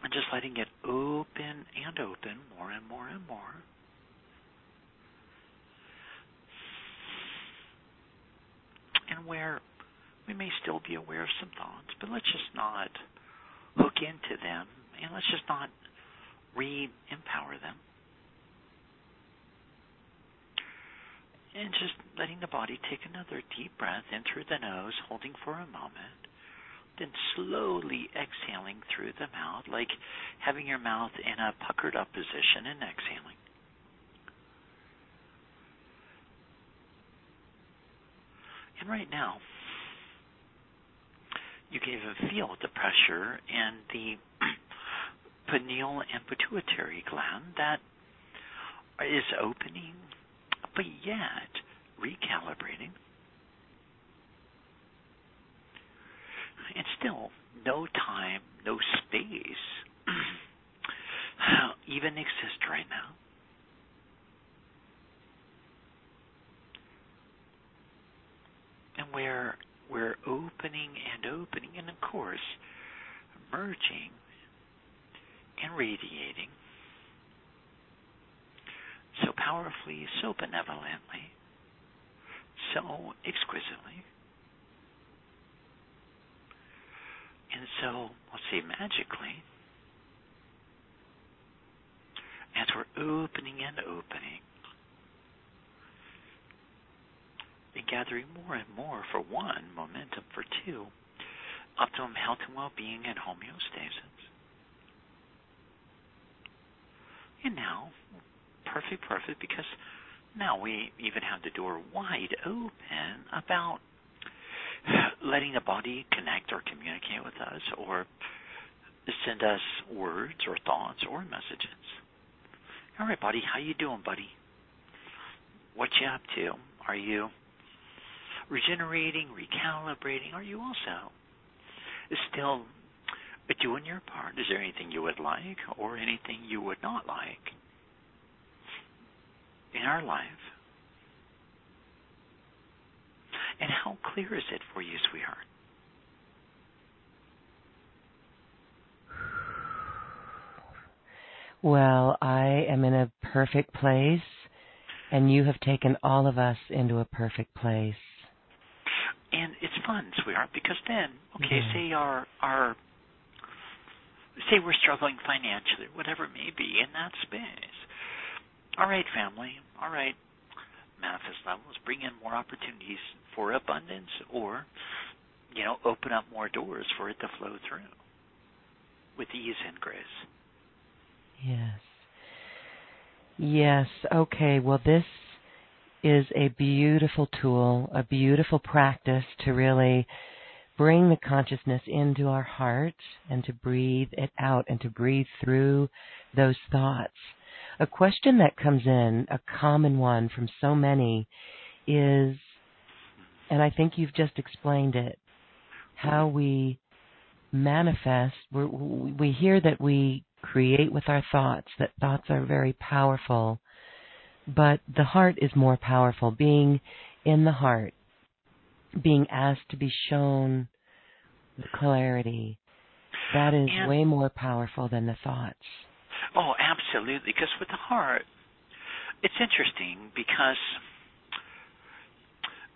S2: And just letting it open and open more and more and more and where we may still be aware of some thoughts, but let's just not hook into them and let's just not re empower them. And just letting the body take another deep breath in through the nose, holding for a moment, then slowly exhaling through the mouth, like having your mouth in a puckered up position and exhaling. And right now, you can even feel the pressure in the pineal and pituitary gland that is opening, but yet recalibrating. And still, no time, no space (clears throat) even exist right now. And where we're opening and opening, and of course, merging and radiating so powerfully, so benevolently, so exquisitely. And so, let's say magically, as we're opening and opening, and gathering more and more for one, momentum for two, optimum health and well being and homeostasis. And now, perfect, perfect, because now we even have the door wide open about letting the body connect or communicate with us or send us words or thoughts or messages. All right, buddy, how you doing, buddy? What you up to? Are you regenerating, recalibrating? Are you also still doing your part? Is there anything you would like or anything you would not like in our life? And how clear is it for you, sweetheart?
S1: Well, I am in a perfect place, and you have taken all of us into a perfect place.
S2: And it's fun, sweetheart, because then, okay, yeah. say our our say we're struggling financially, whatever it may be in that space. All right, family. All right, manifest levels. Bring in more opportunities for abundance, or you know, open up more doors for it to flow through with ease and grace.
S1: Yes. Yes. Okay. Well, this is a beautiful tool, a beautiful practice to really bring the consciousness into our heart and to breathe it out and to breathe through those thoughts. A question that comes in, a common one from so many, is, and I think you've just explained it, how we manifest. we hear that we create with our thoughts, that thoughts are very powerful, but the heart is more powerful. Being in the heart, being asked to be shown the clarity, that is
S2: and,
S1: way more powerful than the thoughts.
S2: Oh, absolutely. Because with the heart, it's interesting because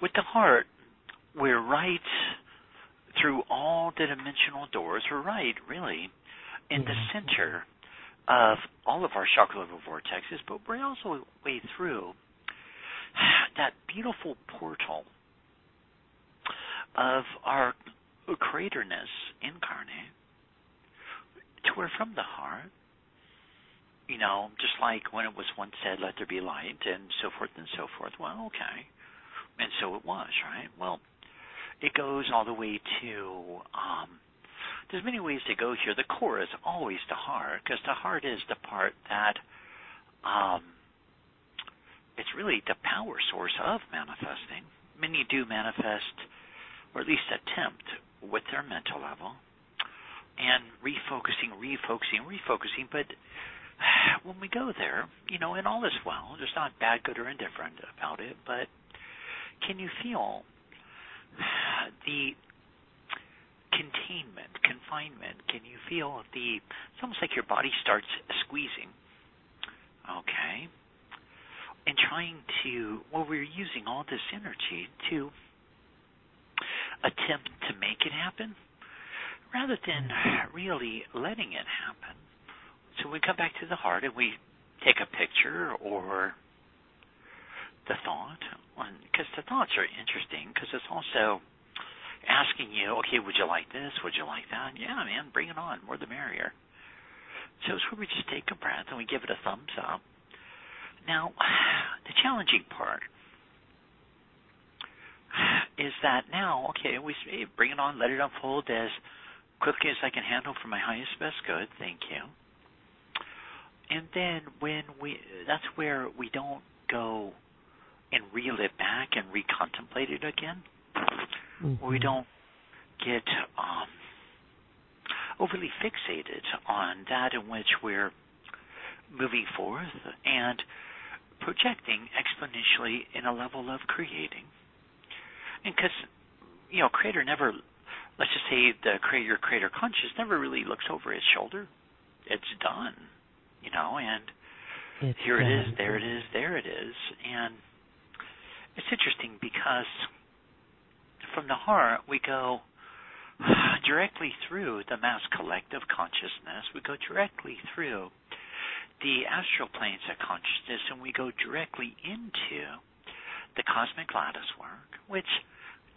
S2: with the heart, we're right through all the dimensional doors. We're right, really, in the center of all of our chakra level vortexes, but we're also way through that beautiful portal of our creatorness incarnate to where from the heart, you know, just like when it was once said, let there be light, and so forth and so forth. Well, okay. And so it was, right? Well, it goes all the way to um, there's many ways to go here. The core is always the heart because the heart is the part that um, it's really the power source of manifesting. Many do manifest, or at least attempt, with their mental level and refocusing, refocusing, refocusing. But (sighs) when we go there, you know, and all is well. There's not bad, good, or indifferent about it. But can you feel (sighs) the containment, confinement? Can you feel the? It's almost like your body starts squeezing. Okay. And trying to, well, we're using all this energy to attempt to make it happen rather than really letting it happen. So we come back to the heart and we take a picture or the thought, because the thoughts are interesting because it's also asking you, okay, would you like this? Would you like that? Yeah, man, bring it on. More the merrier. So it's where we just take a breath and we give it a thumbs up. Now, (sighs) the challenging part (sighs) is that now, okay, we bring it on, let it unfold as quickly as I can handle for my highest best good. Thank you. And then when we, that's where we don't go and reel it back and recontemplate it again mm-hmm. we don't get um, overly fixated on that in which we're moving forth and projecting exponentially in a level of creating. And because, you know, Creator never let's just say the creator creator conscious never really looks over his shoulder. It's done, you know, and
S1: it's
S2: here
S1: done.
S2: it is, there it is, there it is, and it's interesting because from the heart we go (sighs) directly through the mass collective consciousness. We go directly through the astral planes of consciousness, and we go directly into the cosmic lattice work, which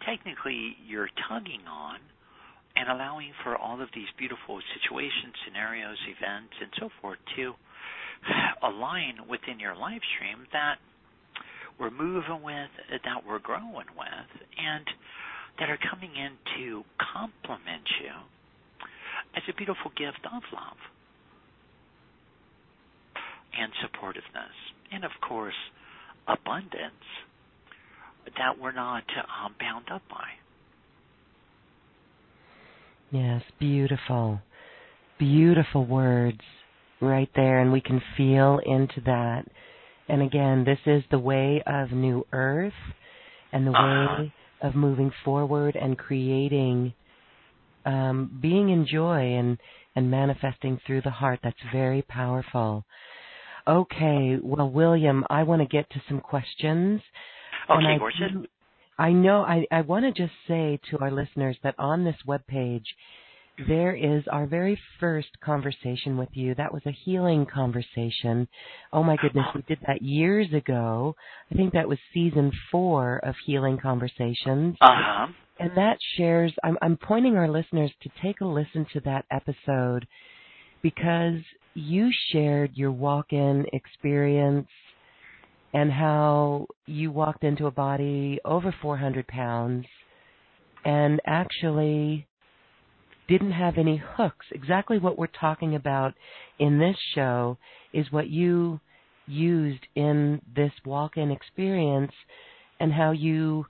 S2: technically you're tugging on and allowing for all of these beautiful situations, scenarios, events, and so forth to align within your live stream that we're moving with, that we're growing with, and that are coming in to complement you as a beautiful gift of love and supportiveness, and of course, abundance that we're not um, bound up by.
S1: Yes, beautiful. Beautiful words right there, and we can feel into that. And again, this is the way of New Earth and the
S2: uh-huh.
S1: Of moving forward and creating um, being in joy and, and manifesting through the heart. That's very powerful. Okay, well, William, I want to get to some questions.
S2: Okay,
S1: I,
S2: gorgeous.
S1: I know I, I want to just say to our listeners that on this web page there is our very first conversation with you. That was a healing conversation. Oh my goodness, we did that years ago. I think that was season four of Healing Conversations.
S2: Uh huh.
S1: And that shares, I'm, I'm pointing our listeners to take a listen to that episode because you shared your walk in experience and how you walked into a body over 400 pounds and actually didn't have any hooks. Exactly what we're talking about in this show is what you used in this walk-in experience and how you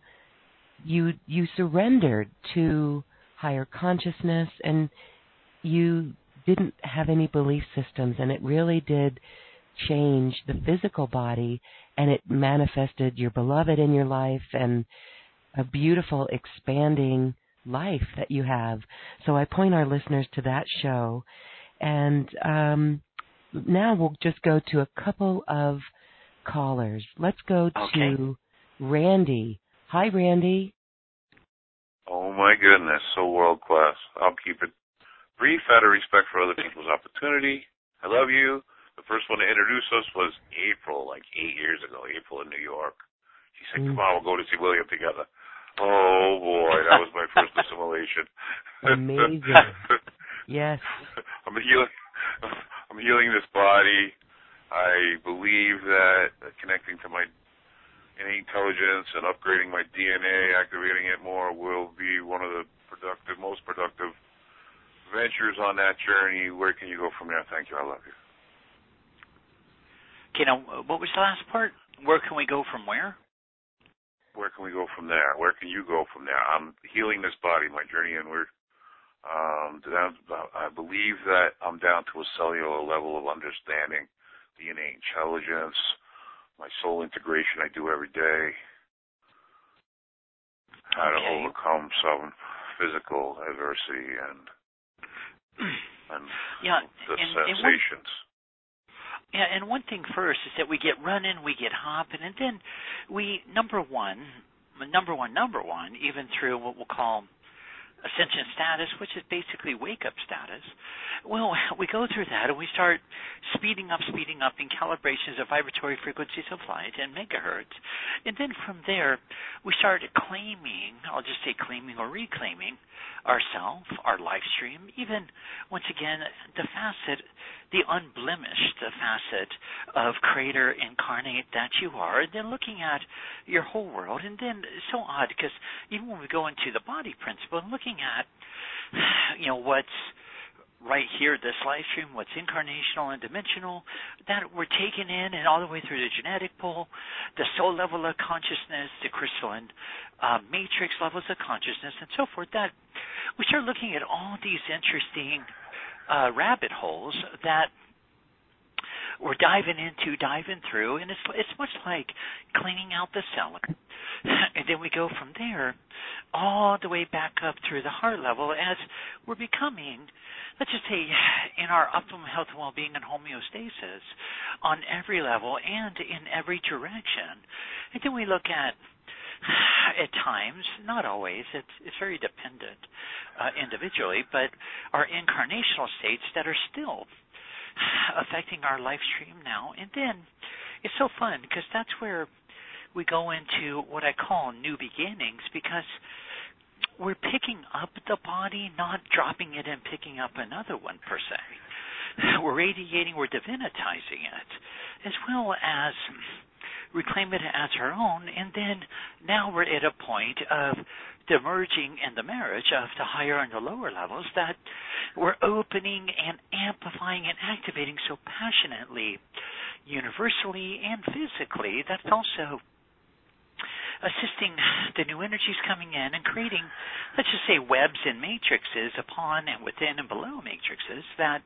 S1: you you surrendered to higher consciousness and you didn't have any belief systems and it really did change the physical body and it manifested your beloved in your life and a beautiful expanding life that you have. So I point our listeners to that show. And um, now we'll just go to a couple of callers. Let's go
S2: okay.
S1: to Randy. Hi, Randy.
S3: Oh my goodness, so world class. I'll keep it brief out of respect for other people's opportunity. I love you. The first one to introduce us was April, like eight years ago, April in New York. She said,
S1: Mm.
S3: Come on, we'll go to see William together. Oh boy, that was my (laughs) first assimilation.
S1: Amazing. Yes. (laughs)
S3: I'm healing. (laughs) I'm healing this body. I believe that connecting to my innate intelligence and upgrading my DNA, activating it more, will be one of the productive, most productive ventures on that journey. Where can you go from there? Thank you. I love you.
S2: Okay, now what was the last part? Where can we go from where?
S3: Where can we go from there? Where can you go from there? I'm healing this body, my journey inward. Um, down, I believe that I'm down to a cellular level of understanding the innate intelligence, my soul integration I do every day, how to overcome some physical adversity and (clears throat) and
S2: Yeah,
S3: the
S2: and- and
S3: sensations.
S2: Yeah, and one thing first is that we get running, we get hopping, and then we number one, number one, number one, even through what we'll call ascension status, which is basically wake up status. Well, (laughs) we go through that and we start speeding up, speeding up in calibrations of vibratory frequencies of light and megahertz. And then from there, we start claiming, I'll just say claiming or reclaiming ourself, our live stream, even once again, the facet, the unblemished facet of creator incarnate that you are, and then looking at your whole world. And then so odd because even when we go into the body principle and looking at, you know, what's right here, this live stream, what's incarnational and dimensional, that we're taking in and all the way through the genetic pool, the soul level of consciousness, the crystalline uh, matrix levels of consciousness, and so forth, that we start looking at all these interesting uh, rabbit holes that we're diving into, diving through, and it's it's much like cleaning out the cellar, (laughs) and then we go from there all the way back up through the heart level as we're becoming, let's just say, in our optimal health and well-being and homeostasis on every level and in every direction, and then we look at (sighs) at times, not always, it's it's very dependent uh, individually, but our incarnational states that are still (sighs) affecting our life stream now. And then it's so fun because that's where we go into what I call new beginnings because we're picking up the body, not dropping it and picking up another one per se. (sighs) We're radiating, we're divinitizing it, as well as reclaim it as her own, and then now we're at a point of the merging and the marriage of the higher and the lower levels that we're opening and amplifying and activating so passionately, universally and physically. That's also assisting the new energies coming in and creating, let's just say, webs and matrices upon and within and below matrices that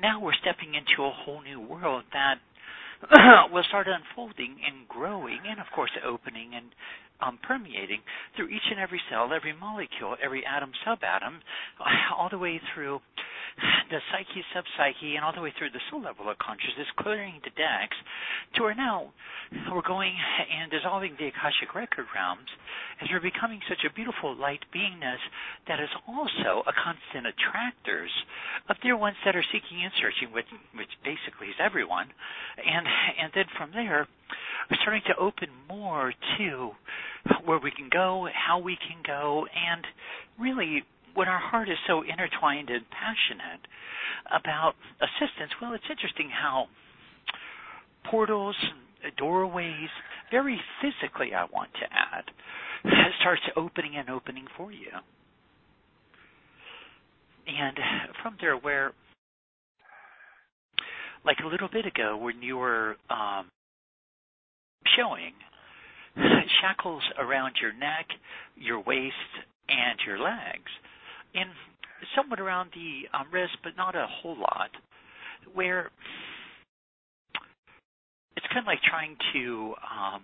S2: now we're stepping into a whole new world that (coughs) will start unfolding and growing and of course opening and um, permeating through each and every cell, every molecule, every atom, subatom, (laughs) all the way through the psyche, subpsyche, and all the way through the soul level of consciousness, clearing the decks to where now we're going and dissolving the Akashic record realms as we're becoming such a beautiful light beingness that is also a constant attractors of dear ones that are seeking and searching, which, which basically is everyone. And, and then from there, we're starting to open more to where we can go, how we can go, and really when our heart is so intertwined and passionate about assistance, well, it's interesting how portals, doorways, very physically, I want to add, starts opening and opening for you. And from there, where, like a little bit ago, when you were um, showing (laughs) shackles around your neck, your waist, and your legs, and somewhat around the um, wrist, but not a whole lot, where it's kind of like trying to um,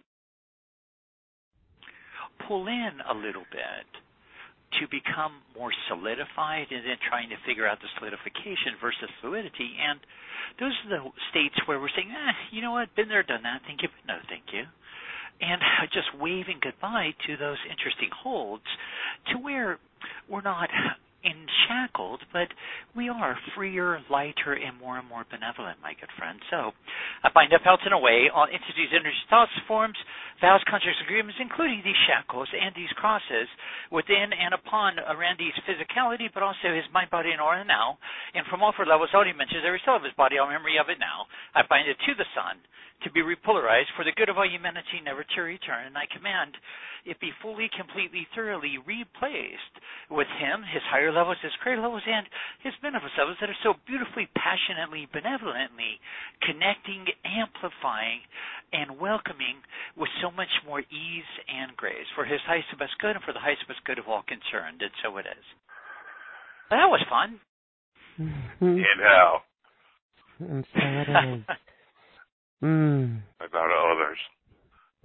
S2: pull in a little bit to become more solidified and then trying to figure out the solidification versus fluidity. And those are the states where we're saying, eh, you know what, been there, done that, thank you, but no thank you. And (laughs) just waving goodbye to those interesting holds to where we're not enshackled, but we are freer, lighter, and more and more benevolent, my good friend. So, I bind up, in a way, all entities, energies, thoughts, forms, vows, contracts, agreements, including these shackles and these crosses within and upon Randy's physicality, but also his mind, body, and aura now. And from all four levels, already mentions every cell of his body, all memory of it now. I bind it to the sun to be repolarized for the good of all humanity, never to return. And I command it be fully, completely, thoroughly replaced with him, his higher levels, his greater levels, and his benevolent levels that are so beautifully, passionately, benevolently connecting, amplifying, and welcoming with so much more ease and grace for his highest and best good and for the highest and best good of all concerned. And so it is. That was fun.
S3: And how?
S1: And so it is. Mm.
S3: About others.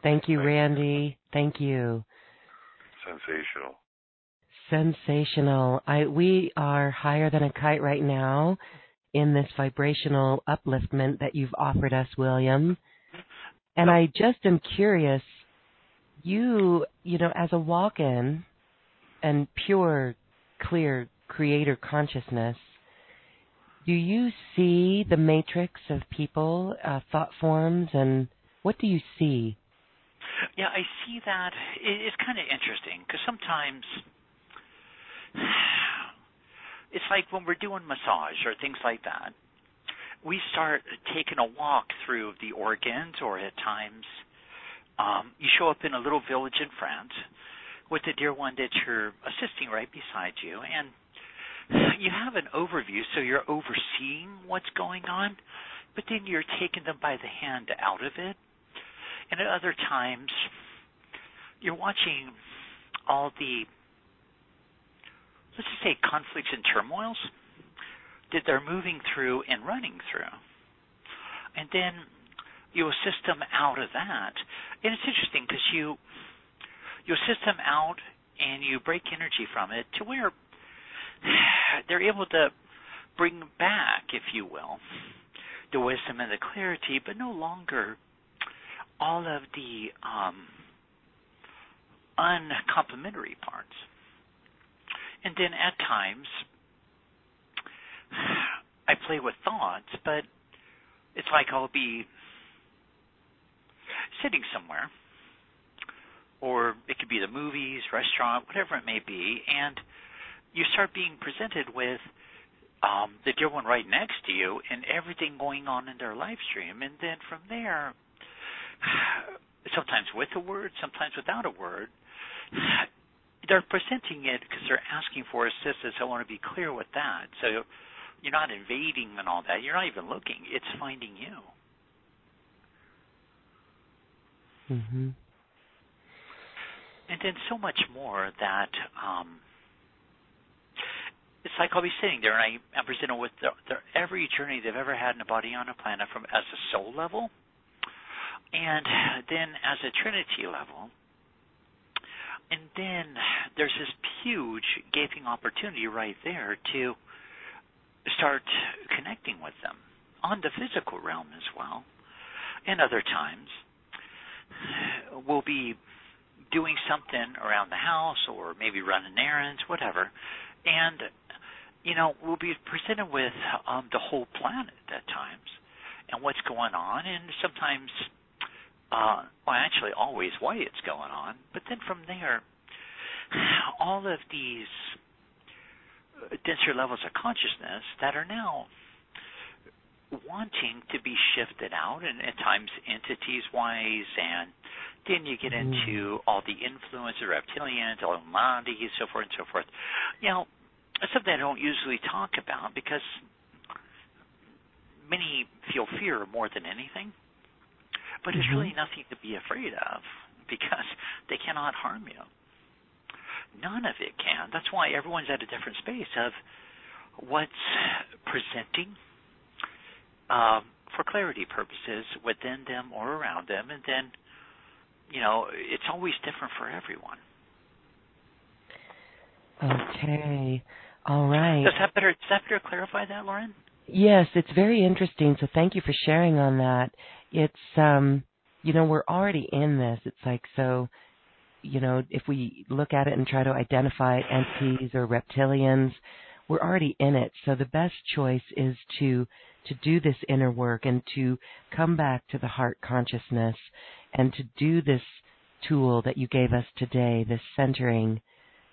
S1: Thank you, Randy. Thank you.
S3: Sensational.
S1: Sensational. I we are higher than a kite right now in this vibrational upliftment that you've offered us, William. And I just am curious, you, you know, as a walk-in and pure, clear creator consciousness, do you see the matrix of people, uh, thought forms, and what do you see?
S2: Yeah, I see that. It's kind of interesting because sometimes (sighs) it's like when we're doing massage or things like that. We start taking a walk through the organs, or at times um, you show up in a little village in France with the dear one that you're assisting right beside you, and you have an overview, so you're overseeing what's going on, but then you're taking them by the hand out of it. And at other times, you're watching all the, let's just say, conflicts and turmoils that they're moving through and running through. and then you assist them out of that. And it's interesting because you you assist them out and you break energy from it to where (sighs) they're able to bring back, if you will, the wisdom and the clarity, but no longer all of the um, uncomplimentary parts. And then at times, (sighs) I play with thoughts, but it's like I'll be sitting somewhere, or it could be the movies, restaurant, whatever it may be, and you start being presented with um, the dear one right next to you and everything going on in their live stream, and then from there, (sighs) sometimes with a word, sometimes without a word, (sighs) they're presenting it because they're asking for assistance. I want to be clear with that. So you're not invading and all that. You're not even looking. It's finding you.
S1: Mm-hmm.
S2: And then so much more that um, it's like I'll be sitting there and I, I'm presented with the, the, every journey they've ever had in a body on a planet from as a soul level, and then as a trinity level, and then there's this huge gaping opportunity right there to start connecting with them on the physical realm as well. And other times, we'll be doing something around the house or maybe running errands, whatever. And, you know, we'll be presented with um, the whole planet at times and what's going on. And sometimes, uh, well, actually, always why it's going on. But then from there, all of these denser levels of consciousness that are now wanting to be shifted out and at times entities wise and then you get
S1: Mm.
S2: into all the influence of reptilians, Illuminati, so forth and so forth. You know, something I don't usually talk about because many feel fear more than anything. But it's
S1: Mhm.
S2: really nothing to be afraid of because they cannot harm you. None of it can. That's why everyone's at a different space of what's presenting um, for clarity purposes within them or around them, and then you know it's always different for everyone.
S1: Okay. All right.
S2: Does that better? Does that better clarify that, Lauren?
S1: Yes, it's very interesting. So thank you for sharing on that. It's um you know, we're already in this. It's like so you know, if we look at it and try to identify entities or reptilians, we're already in it. So the best choice is to to do this inner work and to come back to the heart consciousness and to do this tool that you gave us today, this centering,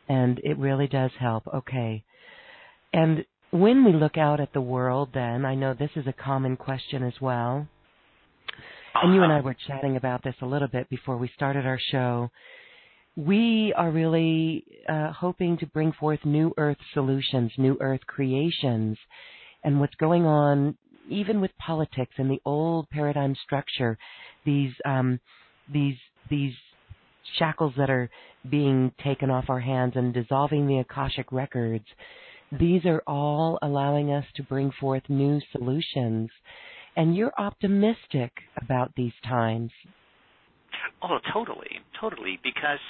S1: and it really does help. Okay. And when we look out at the world, then, I know this is a common question as well. And you and I
S2: Uh-huh.
S1: were chatting about this a little bit before we started our show. We are really uh, hoping to bring forth new earth solutions, new earth creations, and what's going on, even with politics and the old paradigm structure, these um, these these shackles that are being taken off our hands and dissolving the akashic records. These are all allowing us to bring forth new solutions. And you're optimistic about these times.
S2: Oh, totally, totally. Because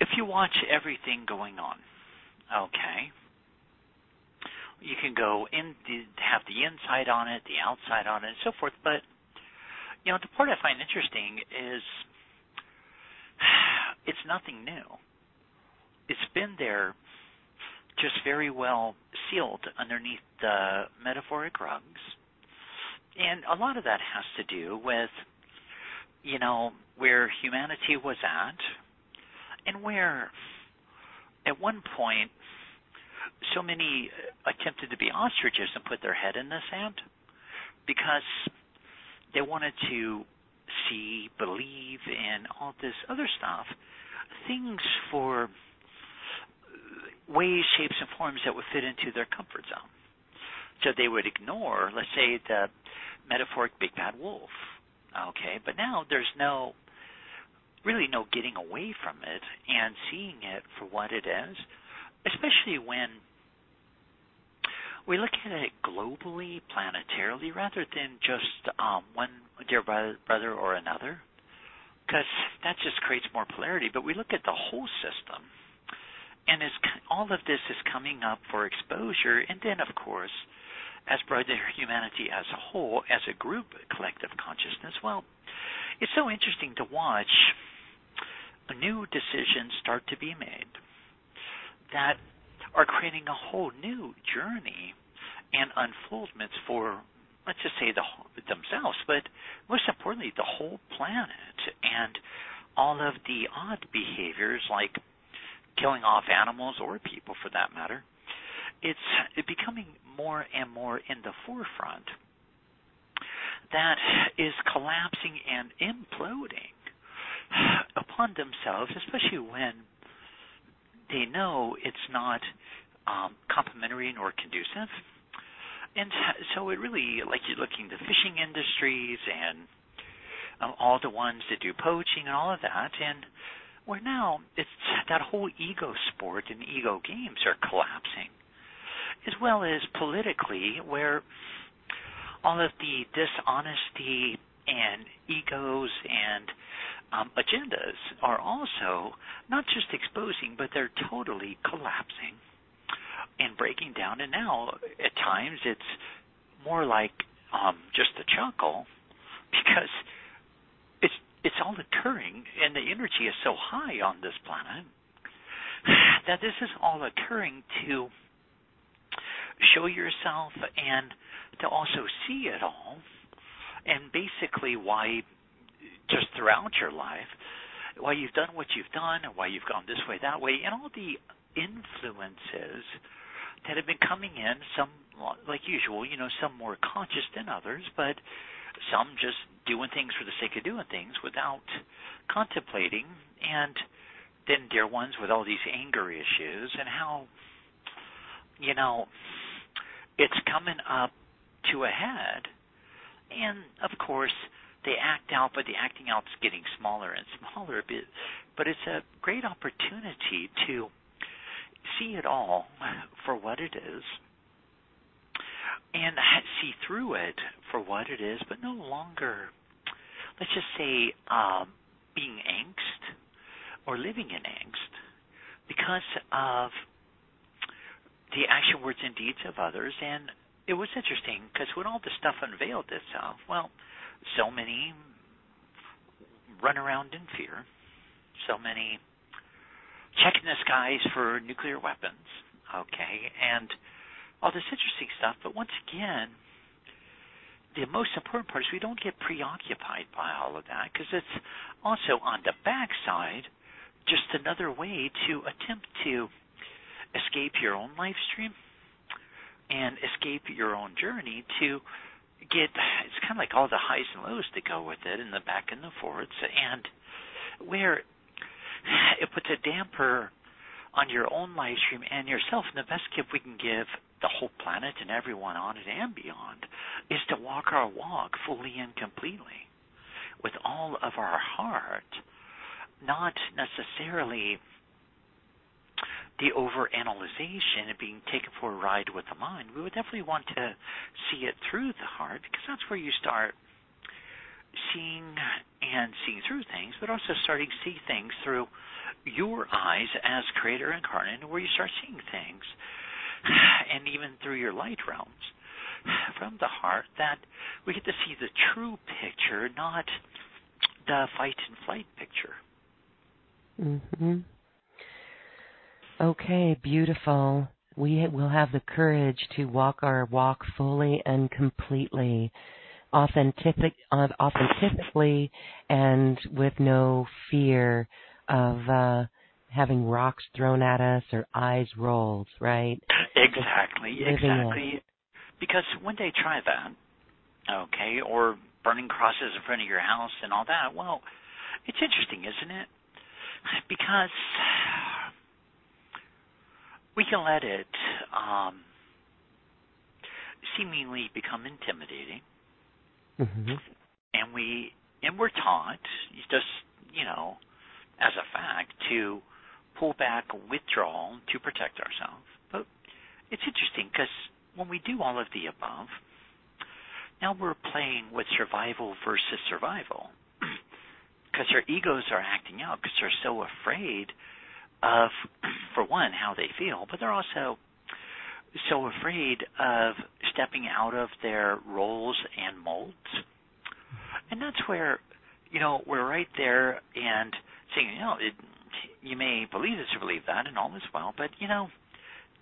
S2: if you watch everything going on, okay, you can go in, have the inside on it, the outside on it, and so forth. But you know, the part I find interesting is (sighs) it's nothing new. It's been there, just very well sealed underneath the metaphoric rugs, and a lot of that has to do with you know, where humanity was at, and where at one point so many attempted to be ostriches and put their head in the sand because they wanted to see, believe in all this other stuff, things for ways, shapes, and forms that would fit into their comfort zone. So they would ignore, let's say, the metaphoric big bad wolf Okay, but now there's no really no getting away from it and seeing it for what it is, especially when we look at it globally, planetarily, rather than just um, one dear brother or another, because that just creates more polarity. But we look at the whole system, and as all of this is coming up for exposure, and then of course, as brother humanity as a whole, as a group, collective consciousness. Well, it's so interesting to watch new decisions start to be made that are creating a whole new journey and unfoldments for let's just say the themselves, but most importantly the whole planet and all of the odd behaviors like killing off animals or people for that matter. It's becoming more and more in the forefront that is collapsing and imploding upon themselves, especially when they know it's not um, complementary nor conducive. And so it really, like you're looking the fishing industries and um, all the ones that do poaching and all of that, and where now it's that whole ego sport and ego games are collapsing, as well as politically, where all of the dishonesty and egos and um, agendas are also not just exposing, but they're totally collapsing and breaking down. And now, at times, it's more like um, just a chuckle (laughs) because it's all occurring, and the energy is so high on this planet that this is all occurring to show yourself and to also see it all, and basically why just throughout your life, why you've done what you've done, and why you've gone this way, that way, and all the influences that have been coming in, some like usual, you know, some more conscious than others, but some just doing things for the sake of doing things without contemplating, and then dear ones with all these anger issues and how, you know, it's coming up to a head. And of course, they act out, but the acting out's getting smaller and smaller. But, but it's a great opportunity to see it all for what it is and see through it for what it is, but no longer, let's just say, um, being angst or living in angst because of the action, words, and deeds of others. And it was interesting because when all this stuff unveiled itself, well, so many run around in fear, so many checking the skies for nuclear weapons, okay, and all this interesting stuff. But once again, the most important part is we don't get preoccupied by all of that because it's also on the backside just another way to attempt to escape your own life stream and escape your own journey to get it's kind of like all the highs and lows that go with it and the back and the forwards and where it puts a damper on your own live stream and yourself. And the best gift we can give the whole planet and everyone on it and beyond is to walk our walk fully and completely with all of our heart, not necessarily the overanalyzation and being taken for a ride with the mind. We would definitely want to see it through the heart because that's where you start seeing and seeing through things, but also starting to see things through your eyes as creator incarnate, where you start seeing things, (sighs) and even through your light realms (sighs) from the heart, that we get to see the true picture, not the fight and flight picture.
S1: Mhm. Okay, beautiful. We will have the courage to walk our walk fully and completely authentic, uh, authentically and with no fear of uh, having rocks thrown at us or eyes rolled, right?
S2: Exactly, exactly. It. Because when they try that, okay, or burning crosses in front of your house and all that, well, it's interesting, isn't it? Because we can let it um, seemingly become intimidating
S1: Mm-hmm.
S2: And we and we're taught just you know as a fact to pull back, withdraw to protect ourselves. But it's interesting because when we do all of the above, now we're playing with survival versus survival. (clears throat) Because our egos are acting out because they're so afraid of, (clears throat) for one, how they feel, but they're also so afraid of stepping out of their roles and molds. And that's where, you know, we're right there and saying, you know, it, you may believe this or believe that, and all is well, but, you know,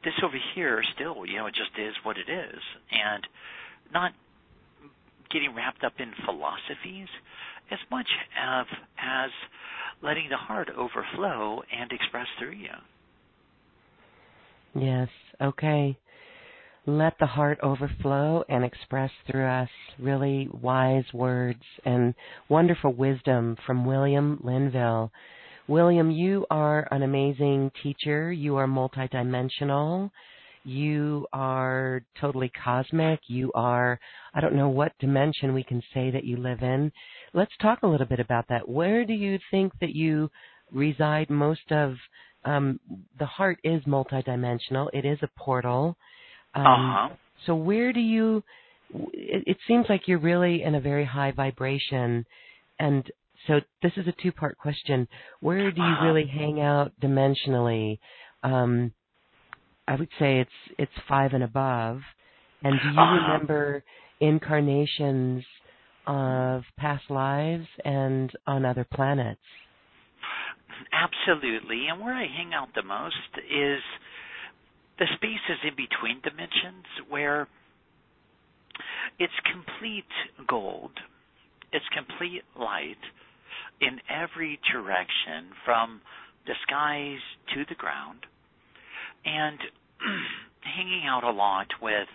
S2: this over here still, you know, it just is what it is. And not getting wrapped up in philosophies as much of as letting the heart overflow and express through you.
S1: Yes, okay. Let the heart overflow and express through us really wise words and wonderful wisdom from William Linville. William, you are an amazing teacher. You are multidimensional. You are totally cosmic. You are, I don't know what dimension we can say that you live in. Let's talk a little bit about that. Where do you think that you reside most of? Um, the heart is multidimensional. It is a portal. Um,
S2: uh-huh.
S1: So where do you? It, it seems like you're really in a very high vibration, and so this is a two-part question. Where do you
S2: uh-huh.
S1: really hang out dimensionally? Um, I would say it's it's five and above. And do you
S2: uh-huh.
S1: remember incarnations of past lives and on other planets?
S2: Absolutely. And where I hang out the most is the spaces in between dimensions where it's complete gold, it's complete light in every direction from the skies to the ground and (clears throat) hanging out a lot with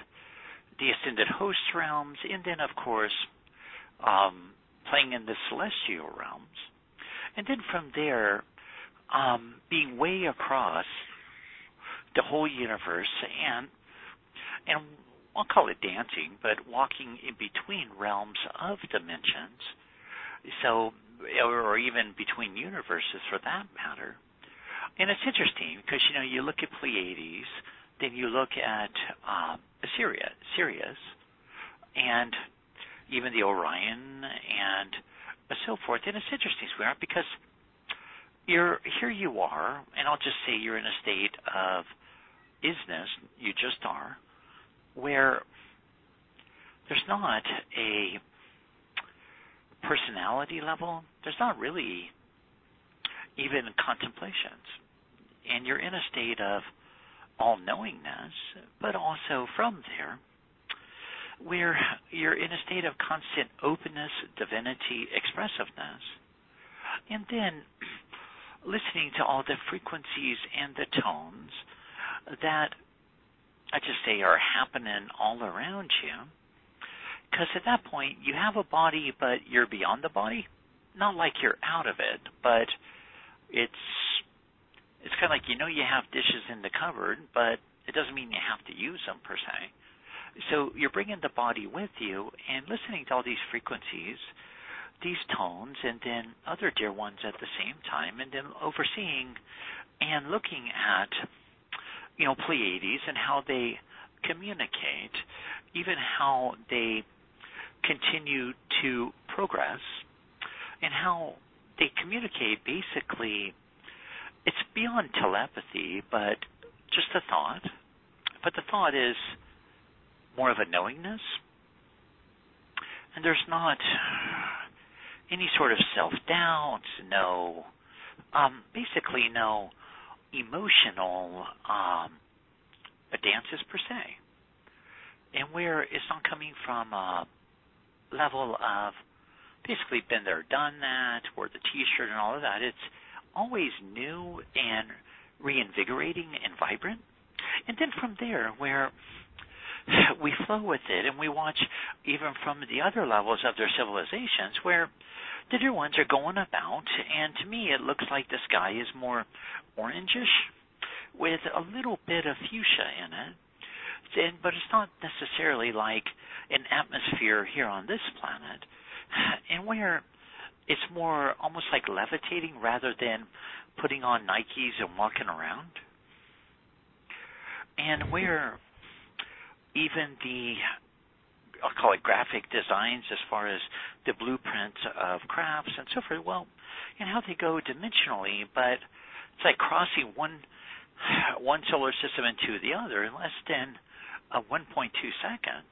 S2: the ascended host realms and then of course um, playing in the celestial realms and then from there um, being way across the whole universe and and I'll call it dancing, but walking in between realms of dimensions. So, or even between universes for that matter. And it's interesting because you know you look at Pleiades, then you look at um, Sirius, Sirius, and even the Orion and so forth. And it's interesting, sweetheart, because you're here. You are, and I'll just say you're in a state of isness. You just are, where there's not a personality level. There's not really even contemplations, and you're in a state of all knowingness, but also from there where you're in a state of constant openness, divinity, expressiveness. And then listening to all the frequencies and the tones that I just say are happening all around you. Because at that point, you have a body, but you're beyond the body. Not like you're out of it, but it's it's kind of like you know you have dishes in the cupboard, but it doesn't mean you have to use them per se. So you're bringing the body with you and listening to all these frequencies, these tones, and then other dear ones at the same time, and then overseeing and looking at you know Pleiades and how they communicate, even how they continue to progress, and how they communicate basically it's beyond telepathy, but just a thought. But the thought is more of a knowingness. And there's not any sort of self doubt, no, um, basically, no emotional um, dances per se. And where it's not coming from a level of basically been there, done that, or the t shirt and all of that. It's always new and reinvigorating and vibrant. And then from there, where we flow with it and we watch even from the other levels of their civilizations where the new ones are going about and to me it looks like the sky is more orangish with a little bit of fuchsia in it but it's not necessarily like an atmosphere here on this planet (sighs) and where it's more almost like levitating rather than putting on Nikes and walking around. And where even the I'll call it graphic designs as far as the blueprints of crafts and so forth. Well, and how they go dimensionally, but it's like crossing one (sighs) one solar system into the other in less than uh, 1.2 seconds.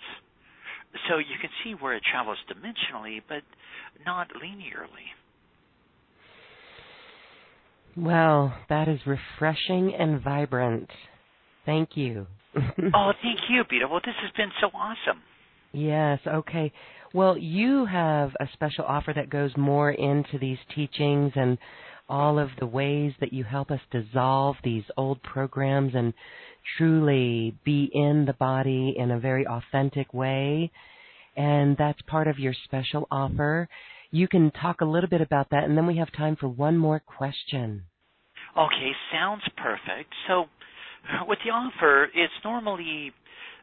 S2: So you can see where it travels dimensionally, but not linearly.
S1: Well, that is refreshing and vibrant. Thank you. (laughs)
S2: oh, thank you, Peter. Well, this has been so awesome.
S1: Yes, okay. Well, you have a special offer that goes more into these teachings and all of the ways that you help us dissolve these old programs and truly be in the body in a very authentic way. And that's part of your special offer. You can talk a little bit about that, and then we have time for one more question.
S2: Okay, sounds perfect. So, with the offer, it's normally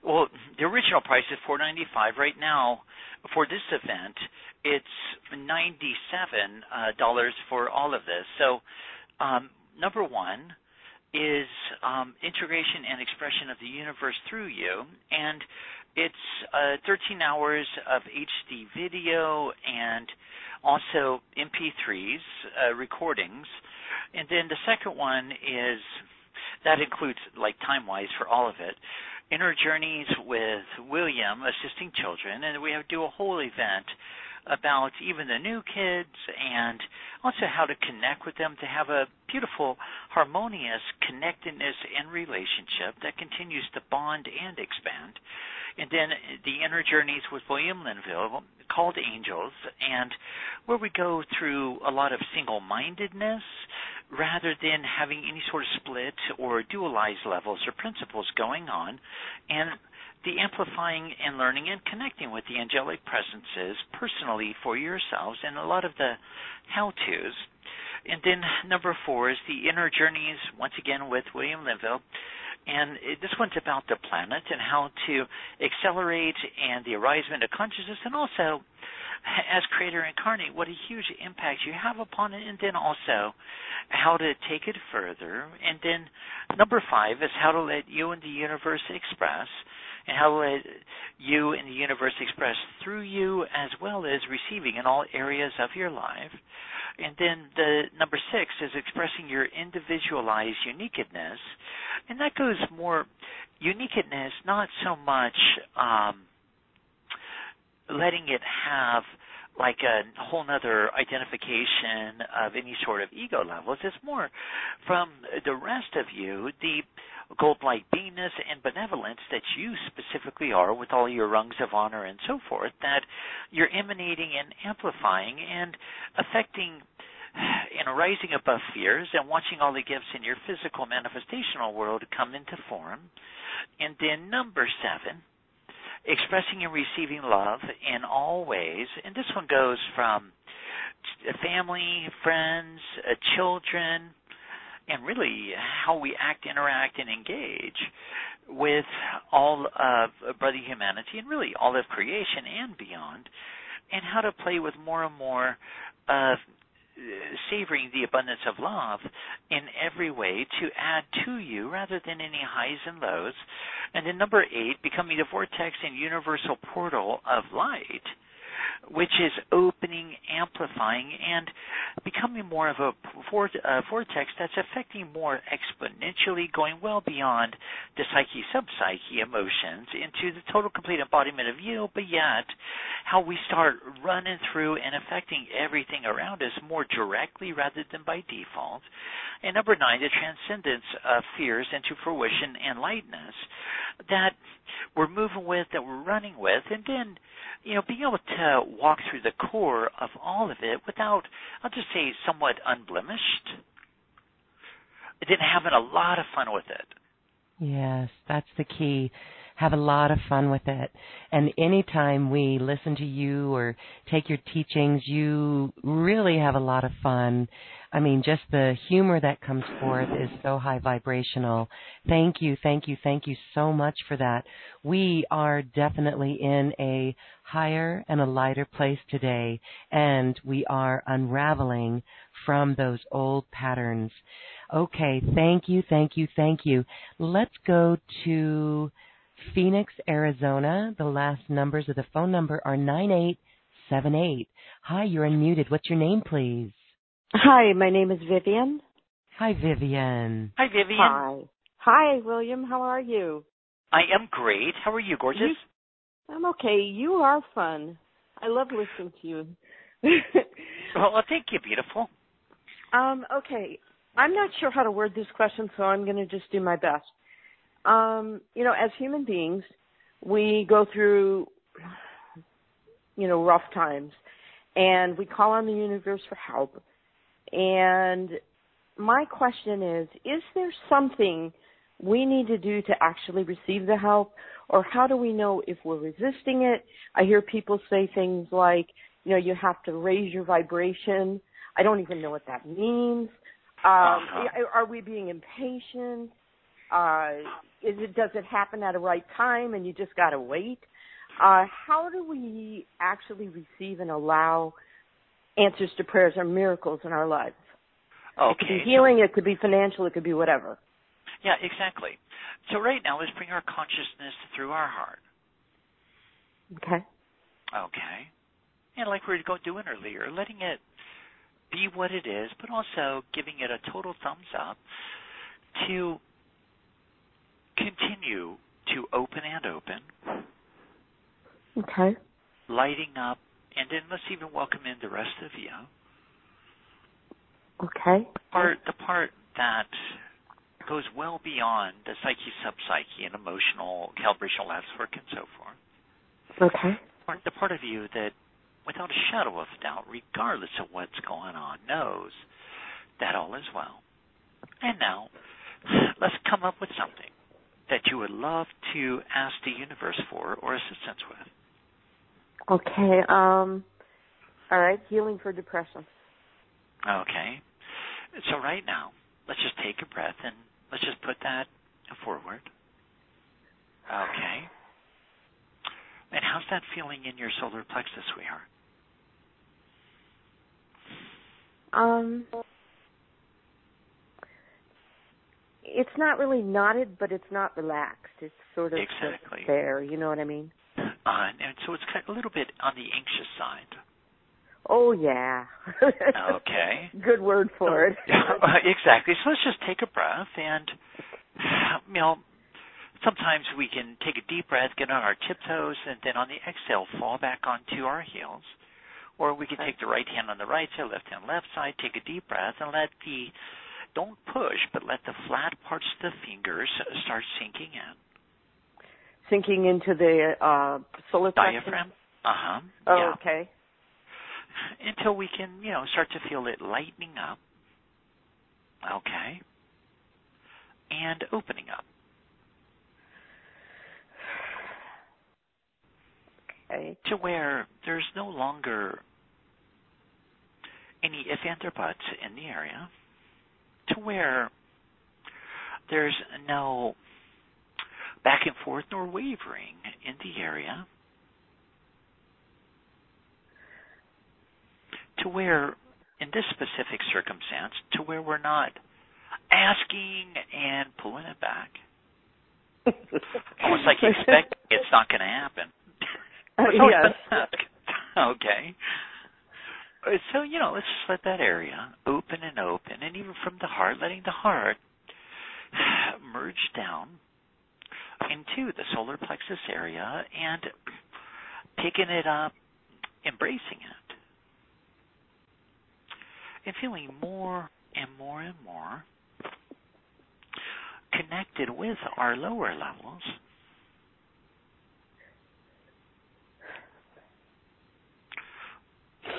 S2: well, the original price is four ninety five. Right now, for this event, it's ninety seven uh, dollars for all of this. So, um, number one is um, integration and expression of the universe through you, and it's uh, 13 hours of HD video and also MP3s uh, recordings. And then the second one is that includes like time wise for all of it Inner Journeys with William, assisting children, and we have do a whole event about even the new kids and also how to connect with them to have a beautiful, harmonious connectedness and relationship that continues to bond and expand. And then the inner journeys with William Linville called Angels, and where we go through a lot of single mindedness rather than having any sort of split or dualized levels or principles going on, and the amplifying and learning and connecting with the angelic presences personally for yourselves, and a lot of the how to's. And then number four is the inner journeys, once again with William Linville. And this one's about the planet and how to accelerate and the arisement of consciousness, and also as creator incarnate, what a huge impact you have upon it, and then also how to take it further. And then number five is how to let you and the universe express, and how let you and the universe express through you as well as receiving in all areas of your life. And then the number six is expressing your individualized uniqueness, and that goes more uniqueness, not so much um, letting it have like a whole nother identification of any sort of ego levels. It's more from the rest of you, the gold-like beingness and benevolence that you specifically are with all your rungs of honor and so forth, that you're emanating and amplifying and affecting and rising above fears and watching all the gifts in your physical manifestational world come into form. And then number seven, expressing and receiving love in all ways. And this one goes from family, friends, uh, children, and really how we act, interact, and engage with all of Brother Humanity and really all of creation and beyond, and how to play with more and more of uh, savoring the abundance of love in every way to add to you rather than any highs and lows. And then number eight, becoming the vortex and universal portal of light which is opening, amplifying, and becoming more of a uh, vortex that's affecting more exponentially, going well beyond the psyche, subpsyche emotions into the total complete embodiment of you, but yet how we start running through and affecting everything around us more directly rather than by default. And number nine, the transcendence of fears into fruition and lightness that we're moving with, that we're running with, and then you know, being able to walk through the core of all of it without, I'll just say, somewhat unblemished. And then having a lot of fun with it.
S1: Yes, that's the key. Have a lot of fun with it. And anytime we listen to you or take your teachings, you really have a lot of fun. I mean, just the humor that comes forth is so high vibrational. Thank you, thank you, thank you so much for that. We are definitely in a higher and a lighter place today, and we are unraveling from those old patterns. Okay, thank you, thank you, thank you. Let's go to Phoenix, Arizona. The last numbers of the phone number are 9878. Hi, you're unmuted. What's your name, please?
S4: Hi, my name is Vivian.
S1: Hi, Vivian.
S2: Hi, Vivian.
S4: Hi. Hi, William. How are you?
S2: I am great. How are you, gorgeous?
S4: You, I'm okay. You are fun. I love listening to you. (laughs)
S2: well, well, thank you, beautiful.
S4: Um, okay. I'm not sure how to word this question, so I'm going to just do my best. Um, you know, as human beings, we go through, you know, rough times, and we call on the universe for help. And my question is, is there something we need to do to actually receive the help, or how do we know if we're resisting it? I hear people say things like, you know, you have to raise your vibration. I don't even know what that means. Um,
S2: Uh-huh.
S4: Are we being impatient? Uh, is it does it happen at a right time and you just got to wait? Uh, how do we actually receive and allow answers to prayers are miracles in our lives? Okay. It could be healing, it could be financial, it could be whatever.
S2: Yeah, exactly. So right now, let's bring our consciousness through our heart.
S4: Okay.
S2: Okay. And like we were go- doing earlier, letting it be what it is, but also giving it a total thumbs up to continue to open and open,
S4: Okay.
S2: lighting up, and then let's even welcome in the rest of you.
S4: Okay.
S2: Part the part that goes well beyond the psyche, subpsyche, and emotional calibration labs work and so forth.
S4: Okay.
S2: Part, the part of you that, without a shadow of doubt, regardless of what's going on, knows that all is well. And now, let's come up with something that you would love to ask the universe for or assistance with.
S4: Okay. Um all right, healing for depression.
S2: Okay. So right now, let's just take a breath and let's just put that forward. Okay. And how's that feeling in your solar plexus, sweetheart?
S4: Um it's not really knotted, but it's not relaxed. It's sort of
S2: Exactly.
S4: there. You know what I mean?
S2: Uh, and so it's kind of a little bit on the anxious side.
S4: Oh yeah. (laughs)
S2: Okay.
S4: Good word for it. (laughs)
S2: exactly. So let's just take a breath and, you know, sometimes we can take a deep breath, get on our tiptoes, and then on the exhale, fall back onto our heels. Or we can take the right hand on the right side, left hand left side, take a deep breath, and let the, don't push, but let the flat parts of the fingers start sinking in.
S4: Sinking into the uh solar.
S2: Diaphragm. Uh huh.
S4: Oh,
S2: yeah.
S4: okay. (laughs)
S2: Until we can, you know, start to feel it lightening up. Okay. And opening up. (sighs)
S4: Okay.
S2: to where there's no longer any if and or buts in the area, to where there's no back and forth nor wavering in the area, to where, in this specific circumstance, to where we're not asking and pulling it back. (laughs) Almost like expecting it's not going to happen.
S4: Uh, yes. (laughs)
S2: okay. Uh, So, you know, let's just let that area open and open, and even from the heart, letting the heart (sighs) merge down into the solar plexus area and picking it up, embracing it, and feeling more and more and more connected with our lower levels.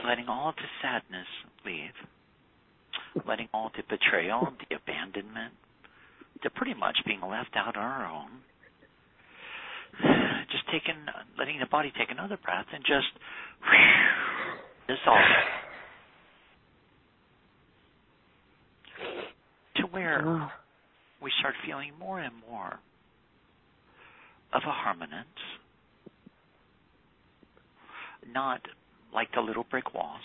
S2: letting all the sadness leave, letting all the betrayal, the abandonment, the pretty much being left out on our own. Taking, letting the body take another breath and just dissolve to where we start feeling more and more of a harmonance, not like the little brick walls.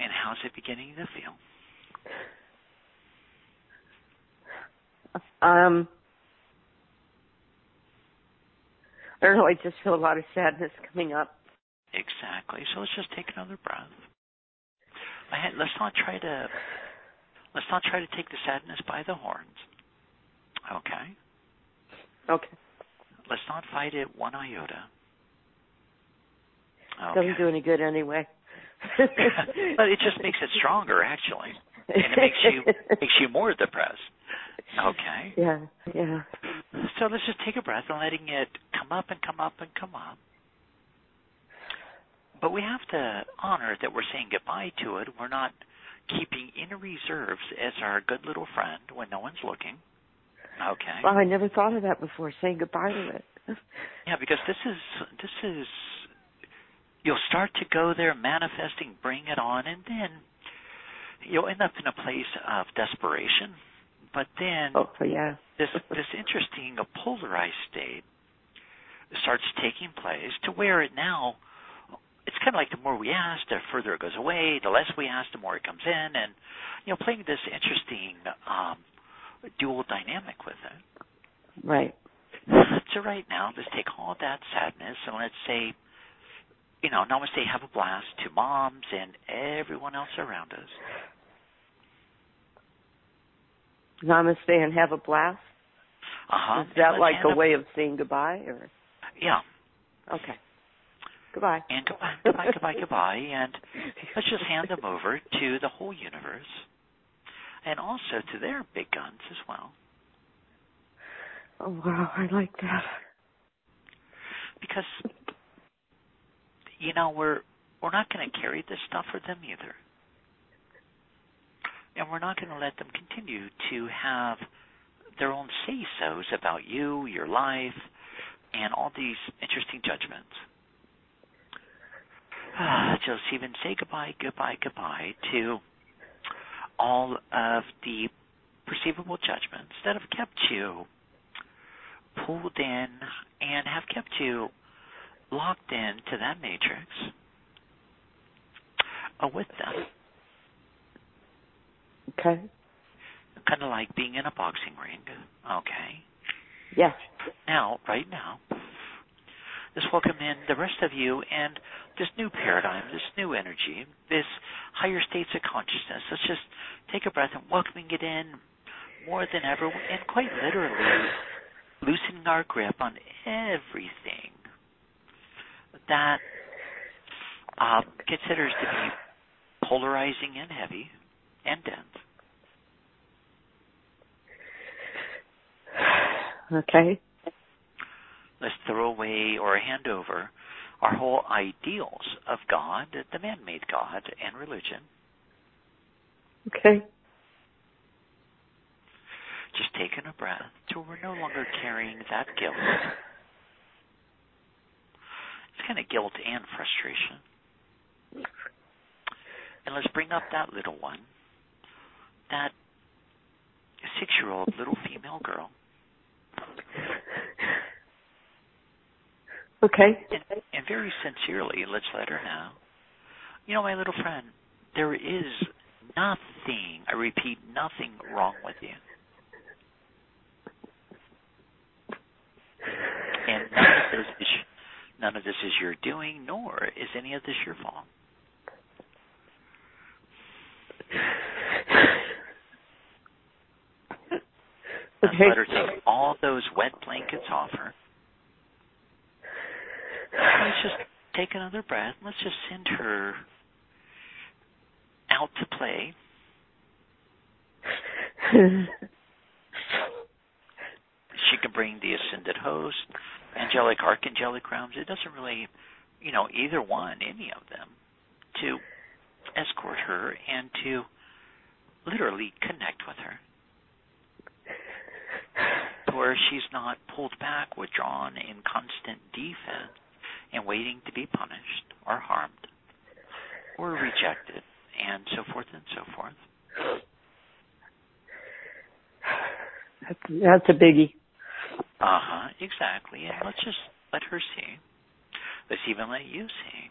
S2: And how's it beginning to feel?
S4: Um, I don't know. I just feel a lot of sadness coming up.
S2: Exactly. So let's just take another breath. Had, let's not try to let's not try to take the sadness by the horns. Okay.
S4: Okay.
S2: Let's not fight it one iota. Okay.
S4: Doesn't do any good anyway.
S2: But it just makes it stronger, actually, and it makes you (laughs) makes you more depressed. Okay.
S4: Yeah. Yeah.
S2: So let's just take a breath and letting it come up and come up and come up. But we have to honor that we're saying goodbye to it. We're not keeping in reserves as our good little friend when no one's looking. Okay.
S4: Well, I never thought of that before, saying goodbye to it.
S2: yeah, because this is this is you'll start to go there manifesting, bring it on, and then you'll end up in a place of desperation. But then
S4: oh, yeah.
S2: this this interesting polarized state starts taking place to where it now it's kind of like the more we ask, the further it goes away. The less we ask, the more it comes in, and you know, playing this interesting um, dual dynamic with it.
S4: Right.
S2: So right now, let's take all that sadness and let's say, you know, namaste, have a blast to moms and everyone else around us.
S4: Namaste and have a blast.
S2: Uh huh.
S4: Is that like a way of saying goodbye, or?
S2: Yeah.
S4: Okay. Goodbye.
S2: And goodbye, goodbye, goodbye, goodbye. And let's just hand them over to the whole universe and also to their big guns as well.
S4: Oh, wow. I like that.
S2: Because, you know, we're we're not going to carry this stuff for them either. And we're not going to let them continue to have their own say so's about you, your life, and all these interesting judgments. Uh, just even say goodbye, goodbye, goodbye to all of the perceivable judgments that have kept you pulled in and have kept you locked in to that matrix uh, with them.
S4: Okay.
S2: Kind of like being in a boxing ring. Okay.
S4: Yes.
S2: Now, right now, let's welcome in the rest of you and this new paradigm, this new energy, this higher states of consciousness. Let's just take a breath and welcoming it in more than ever, and quite literally loosening our grip on everything that uh, considers to be polarizing and heavy and dense. (sighs)
S4: Okay.
S2: Let's throw away or hand over our whole ideals of God, the man made God, and religion.
S4: Okay.
S2: Just taking a breath till we're no longer carrying that guilt. Kind of guilt and frustration. And let's bring up that little one, that six year old little female girl
S4: Okay.
S2: And, and very sincerely, let's let her know. You know, my little friend, there is nothing, I repeat, nothing wrong with you. And none of this is none of this is your doing, nor is any of this your fault. (laughs)
S4: Okay.
S2: let her take all those wet blankets off her. Let's just take another breath. Let's just send her out to play. (laughs) she can bring the ascended host, angelic, archangelic realms. It doesn't really, you know, either one, any of them, to escort her and to literally connect with her where she's not pulled back, withdrawn in constant defense and waiting to be punished or harmed or rejected and so forth and so forth.
S4: That's, that's a biggie.
S2: Uh huh, exactly. And let's just let her see. Let's even let you see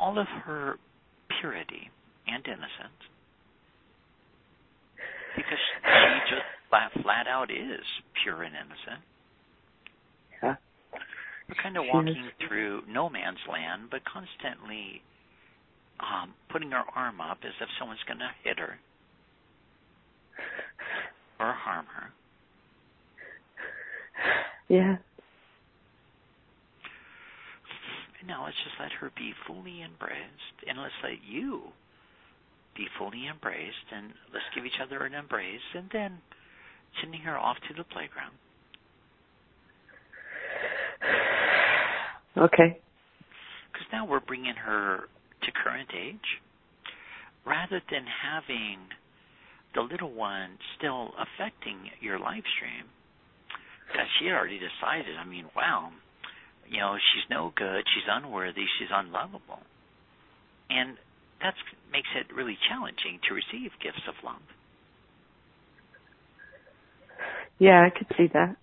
S2: all of her purity and innocence. Because she just flat, flat out is pure and innocent.
S4: Yeah.
S2: We're kind of
S4: She
S2: walking
S4: is.
S2: through no man's land, but constantly um, putting her arm up as if someone's going to hit her or harm her. (laughs)
S4: Yeah.
S2: And now let's just let her be fully embraced, and let's let you be fully embraced, and let's give each other an embrace, and then sending her off to the playground. (sighs)
S4: Okay.
S2: Because now we're bringing her to current age, rather than having the little one still affecting your live stream. Because she had already decided. I mean, wow, you know, she's no good, she's unworthy, she's unlovable, and that makes it really challenging to receive gifts of love.
S4: Yeah, I could see that.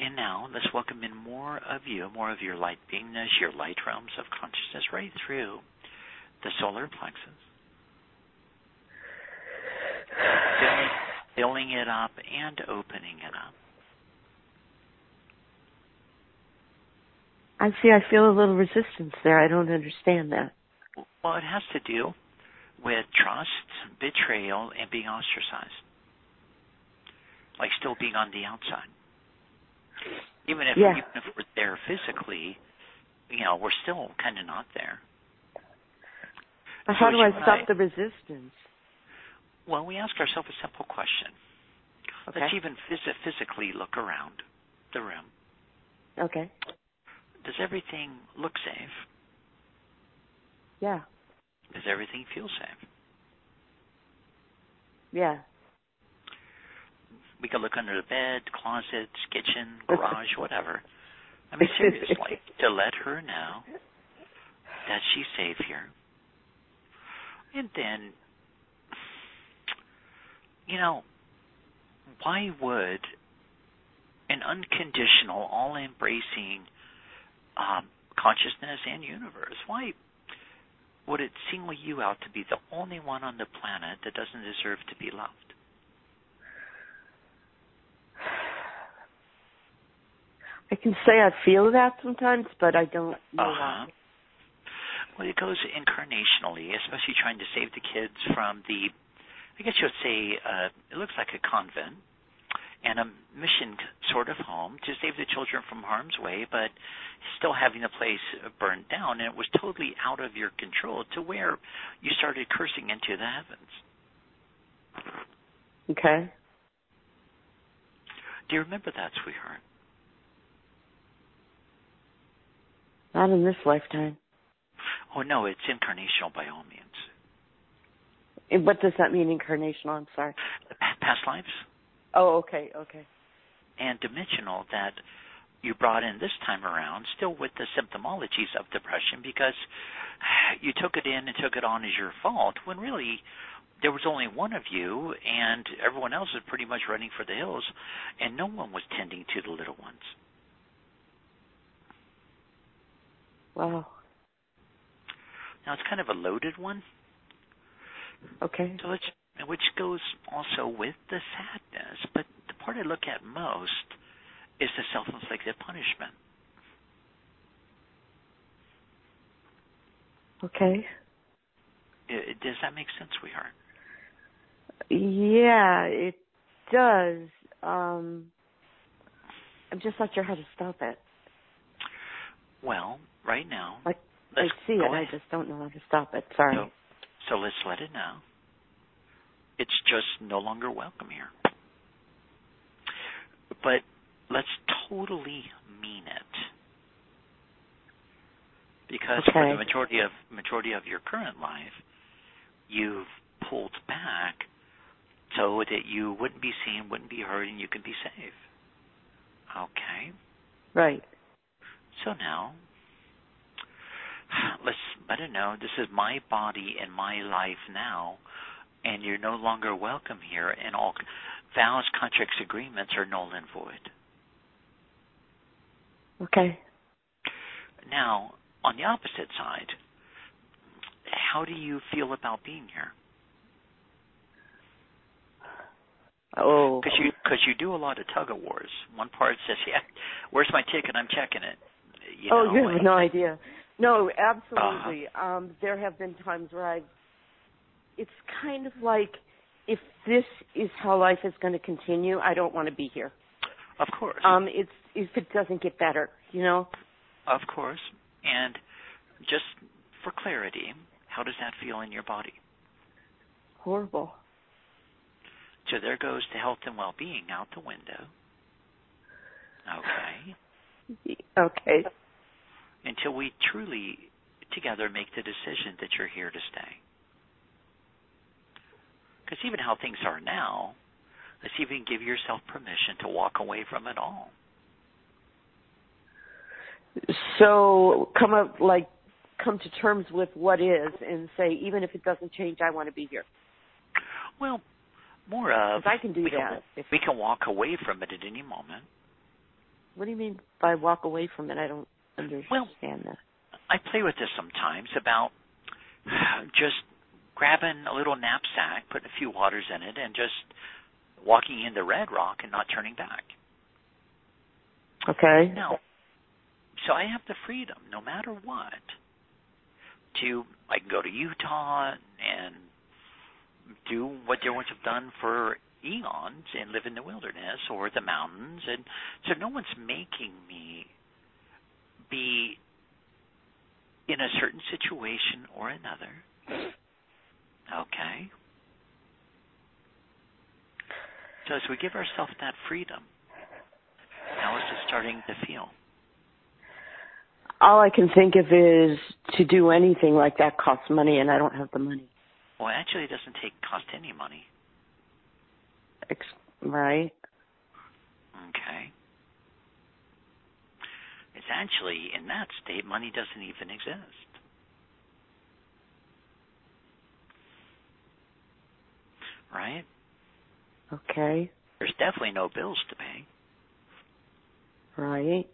S2: And now let's welcome in more of you, more of your light beingness, your light realms of consciousness right through the solar plexus. (sighs) Filling, it up and opening it up.
S4: I see. I feel a little resistance there. I don't understand that.
S2: Well, it has to do with trust, betrayal, and being ostracized. Like still being on the outside. Even if
S4: Yeah.
S2: even if we're there physically, you know, we're still kind of not there. So
S4: How do I stop
S2: I-
S4: the resistance?
S2: Well, we ask ourselves a simple question.
S4: Okay.
S2: Let's even phys- physically look around the room.
S4: Okay.
S2: Does everything look safe?
S4: Yeah.
S2: Does everything feel safe?
S4: Yeah.
S2: We could look under the bed, closets, kitchen, garage, (laughs) whatever. I mean, seriously, (laughs) to let her know that she's safe here. And then, you know, why would an unconditional, all embracing um, consciousness and universe, why would it single you out to be the only one on the planet that doesn't deserve to be loved?
S4: I can say I feel that sometimes, but I don't know
S2: Uh-huh.
S4: why.
S2: Well, it goes incarnationally, especially trying to save the kids from the, I guess you would say, uh, it looks like a convent and a mission sort of home to save the children from harm's way, but still having the place burned down. And it was totally out of your control to where you started cursing into the heavens.
S4: Okay.
S2: Do you remember that, sweetheart?
S4: Not in this lifetime.
S2: Oh, no, it's incarnational by all means.
S4: And What does that mean, incarnational? I'm sorry.
S2: Past lives?
S4: Oh, okay, okay.
S2: and dimensional that you brought in this time around, still with the symptomologies of depression, because you took it in and took it on as your fault, when really there was only one of you, and everyone else was pretty much running for the hills, and no one was tending to the little ones.
S4: Wow.
S2: Now it's kind of a loaded one,
S4: Okay.
S2: so it's, which goes also with the sadness. But the part I look at most is the self-inflicted punishment.
S4: Okay.
S2: I- does that make sense, sweetheart?
S4: Yeah, it does. Um I'm just not sure how to stop it.
S2: Well, right now,
S4: Like I see it, I just don't know how to stop it. Sorry.
S2: So, so let's let it know. It's just no longer welcome here. But let's totally mean it. Because for the majority of majority of your current life, you've pulled back so that you wouldn't be seen, wouldn't be heard, and you could be safe. Okay.
S4: Right.
S2: So now, (sighs) let's I don't know this is my body and my life now, and you're no longer welcome here, and all vows, contracts, agreements are null and void.
S4: Okay.
S2: Now, on the opposite side, how do you feel about being here?
S4: Oh,
S2: because you because you do a lot of tug of wars. One part says, "Yeah, where's my ticket? I'm checking it." You
S4: oh, you have
S2: and-
S4: no idea. No, absolutely. Um, there have been times where I've. It's kind of like if this is how life is going to continue, I don't want to be here.
S2: Of course.
S4: Um, it's if it doesn't get better, you know.
S2: Of course. And just for clarity, how does that feel in your body?
S4: Horrible.
S2: So there goes the health and well-being out the window. (laughs) Okay.
S4: Okay.
S2: Until we truly together make the decision that you're here to stay. Because even how things are now, let's even give yourself permission to walk away from it all.
S4: So come up like come to terms with what is and say even if it doesn't change, I want to be here.
S2: Well, more of
S4: I can do
S2: we
S4: that.
S2: Can,
S4: If-
S2: we can walk away from it at any moment.
S4: What do you mean by walk away from it? I don't understand that.
S2: I play with this sometimes about (sighs) just grabbing a little knapsack, putting a few waters in it, and just walking into Red Rock and not turning back.
S4: Okay.
S2: No. So I have the freedom, no matter what, to I can go to Utah and do what the ones have done for eons and live in the wilderness or the mountains and so no one's making me be in a certain situation or another. Okay. So as we give ourselves that freedom, how is it starting to feel?
S4: All I can think of is to do anything like that costs money, and I don't have the money.
S2: Well, actually, it doesn't take cost any money.
S4: Ex- Right?
S2: Okay. It's actually in that state, money doesn't even exist. Right?
S4: Okay.
S2: There's definitely no bills to pay.
S4: Right.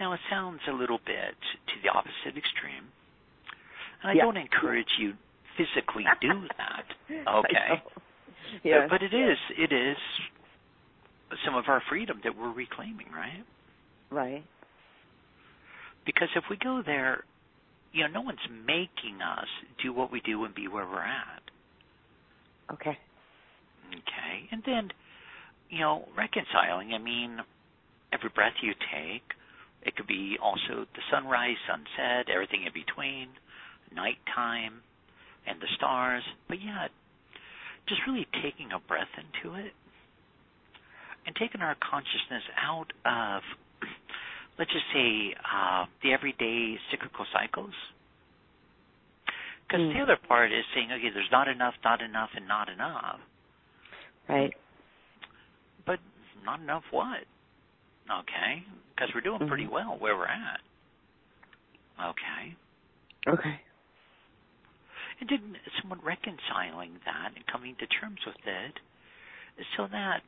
S2: Now, it sounds a little bit to the opposite extreme. And I
S4: Yeah.
S2: don't encourage you physically do that. (laughs) Okay.
S4: Yeah.
S2: But it is it is some of our freedom that we're reclaiming, right?
S4: right.
S2: Because if we go there, you know, no one's making us do what we do and be where we're at.
S4: Okay.
S2: Okay. And then, you know, reconciling, I mean, every breath you take, it could be also the sunrise, sunset, everything in between, nighttime, and the stars. But yeah, just really taking a breath into it and taking our consciousness out of, let's just say, uh, the everyday cyclical cycles. Because
S4: Mm.
S2: the other part is saying, okay, there's not enough, not enough, and not enough.
S4: Right.
S2: But not enough what? Okay, because we're doing pretty
S4: Mhm.
S2: well where we're at. Okay,
S4: Okay.
S2: and then somewhat reconciling that and coming to terms with it, so that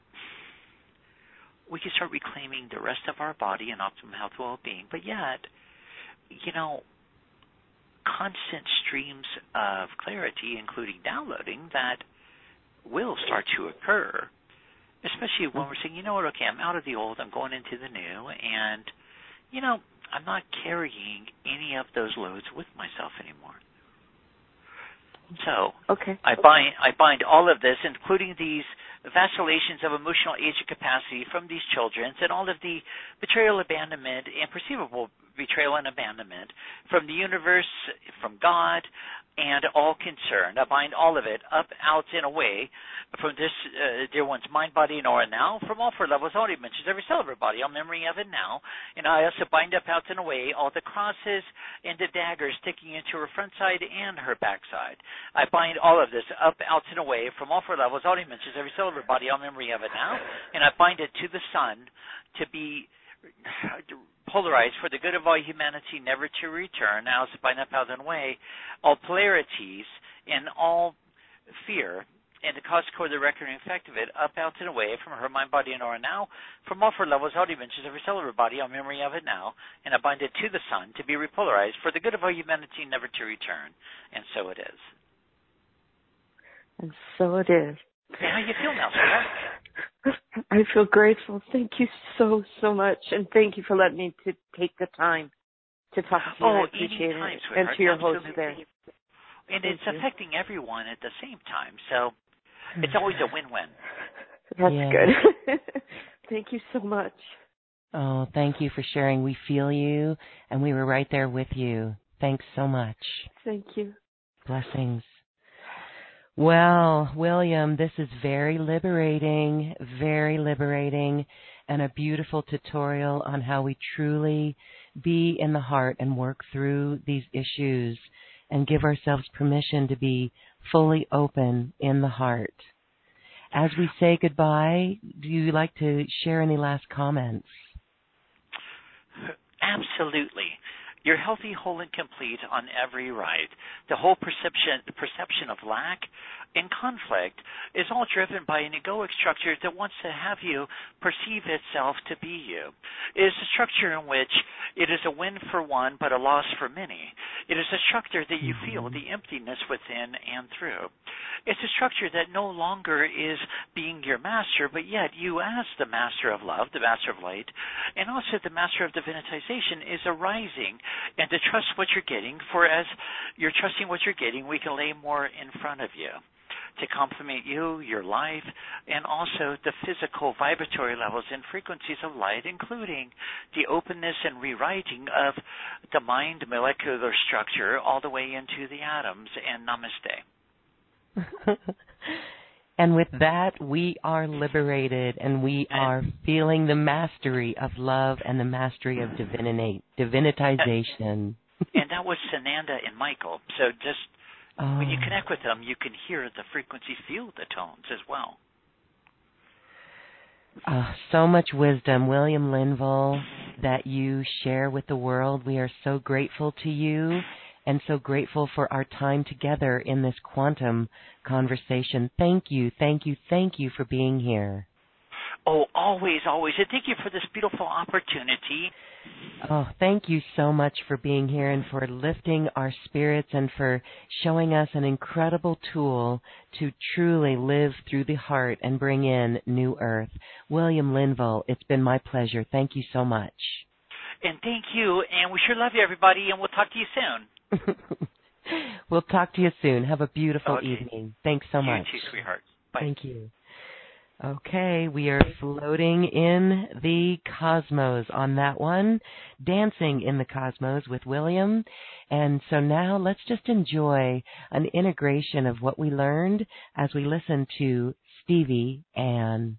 S2: we can start reclaiming the rest of our body and optimum health well-being. But yet, you know, constant streams of clarity, including downloading, that will start to occur especially when we're saying, you know what, okay, I'm out of the old, I'm going into the new, and, you know, I'm not carrying any of those loads with myself anymore. So
S4: Okay.
S2: I bind I bind all of this, including these vacillations of emotional age and capacity from these children, and all of the betrayal, abandonment, and perceivable betrayal and abandonment from the universe, from God, and all concerned. I bind all of it up, out, and away from this uh, dear one's mind, body, and aura now, from all four levels, all dimensions, every cell of her body, all memory of it now. And I also bind up, out, and away all the crosses and the daggers sticking into her front side and her back side. I bind all of this up, out, and away from all four levels, all dimensions, every cell of her body, all memory of it now. And I bind it to the sun to be polarized for the good of all humanity, never to return. Now, out, and away all polarities and all fear and to cause core the record and effect of it up, out, and away from her mind, body, and aura now, from all four levels, all dimensions of her cellular body, all memory of it now, and I bind it to the sun to be repolarized for the good of all humanity, never to return. And so it is.
S4: And so it is.
S2: How you feel now, sir? (laughs)
S4: I feel grateful. Thank you so, so much. And thank you for letting me to take the time to talk to you.
S2: Oh,
S4: I appreciate
S2: anytime,
S4: it.
S2: sweetheart.
S4: And to your
S2: Absolutely.
S4: host there.
S2: And
S4: Thank
S2: it's
S4: you.
S2: affecting everyone at the same time. So (sighs) it's always a win-win.
S4: That's
S1: Yeah.
S4: good. (laughs) thank you so much.
S1: Oh, thank you for sharing. We feel you, and we were right there with you. Thanks so much.
S4: Thank you.
S1: Blessings. Well, William, this is very liberating, very liberating, and a beautiful tutorial on how we truly be in the heart and work through these issues and give ourselves permission to be fully open in the heart. As we say goodbye, do you like to share any last comments?
S2: Absolutely. You're healthy, whole, and complete on every right. The whole perception perception of lack and conflict is all driven by an egoic structure that wants to have you perceive itself to be you. It is a structure in which it is a win for one but a loss for many. It is a structure that you feel mm-hmm. the emptiness within and through. It's a structure that no longer is being your master, but yet you, as the master of love, the master of light, and also the master of divinitization, is arising and to trust what you're getting. For as you're trusting what you're getting, we can lay more in front of you to complement you, your life, and also the physical vibratory levels and frequencies of light, including the openness and rewriting of the mind molecular structure all the way into the atoms. And namaste. (laughs)
S1: and with that, we are liberated and we are feeling the mastery of love and the mastery of divinate, divinitization.
S2: and that was Sananda and Michael. So just
S1: Oh,
S2: when you ah. connect with them, you can hear the frequency, feel the tones as well.
S1: oh, so much wisdom, William Linville, that you share with the world. We are so grateful to you and so grateful for our time together in this quantum conversation. Thank you, thank you, thank you for being here.
S2: Oh, always, always. And thank you for this beautiful opportunity.
S1: Oh, thank you so much for being here and for lifting our spirits and for showing us an incredible tool to truly live through the heart and bring in new earth. William Linville, it's been my pleasure. Thank you so much.
S2: And thank you. And we sure love you, everybody. And we'll talk to you soon. (laughs)
S1: we'll talk to you soon. Have a beautiful
S2: Okay.
S1: evening. Thanks so
S2: you
S1: much.
S2: too, sweetheart. Bye.
S1: Thank you. Okay, we are floating in the cosmos on that one, dancing in the cosmos with William. And so now let's just enjoy an integration of what we learned as we listen to Stevie Ann.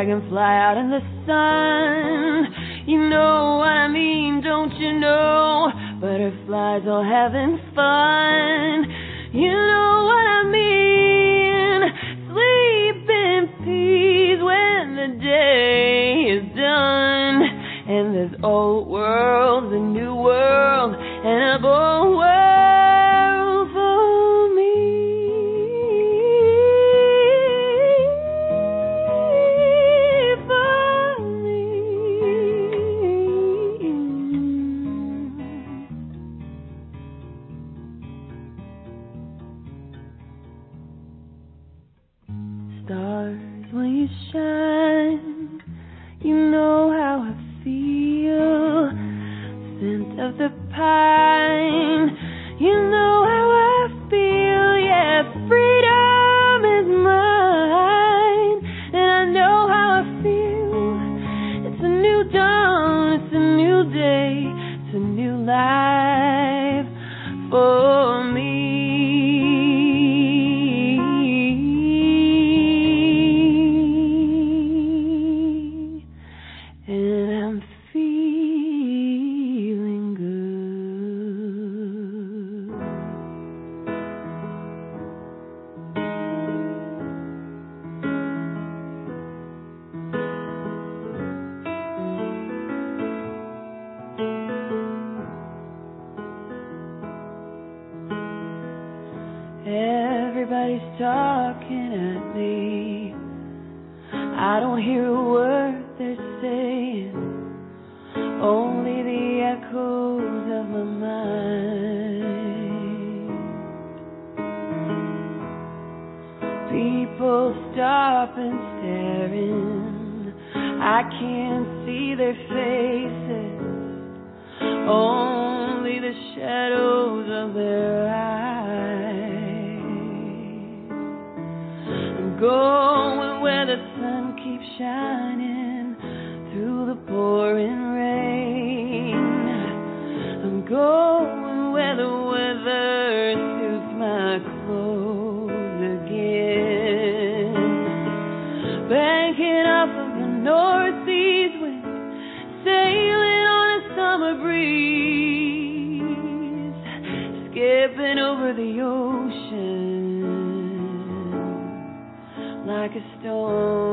S5: dragonfly out in the sun. You know what I mean, don't you know? Butterflies all having fun. You know what I mean? Sleep in peace when the day is done. And this old world's a new world, and a nobody's talking at me. I don't hear a word they're saying, only the echoes of my mind. People stop and staring, I can't see their faces, only the shadows of their eyes. going where the sun keeps shining through the pouring rain. I'm going where the weather suits my clothes again. Banking off of the northeast wind, sailing on a summer breeze, skipping over the ocean.
S1: show.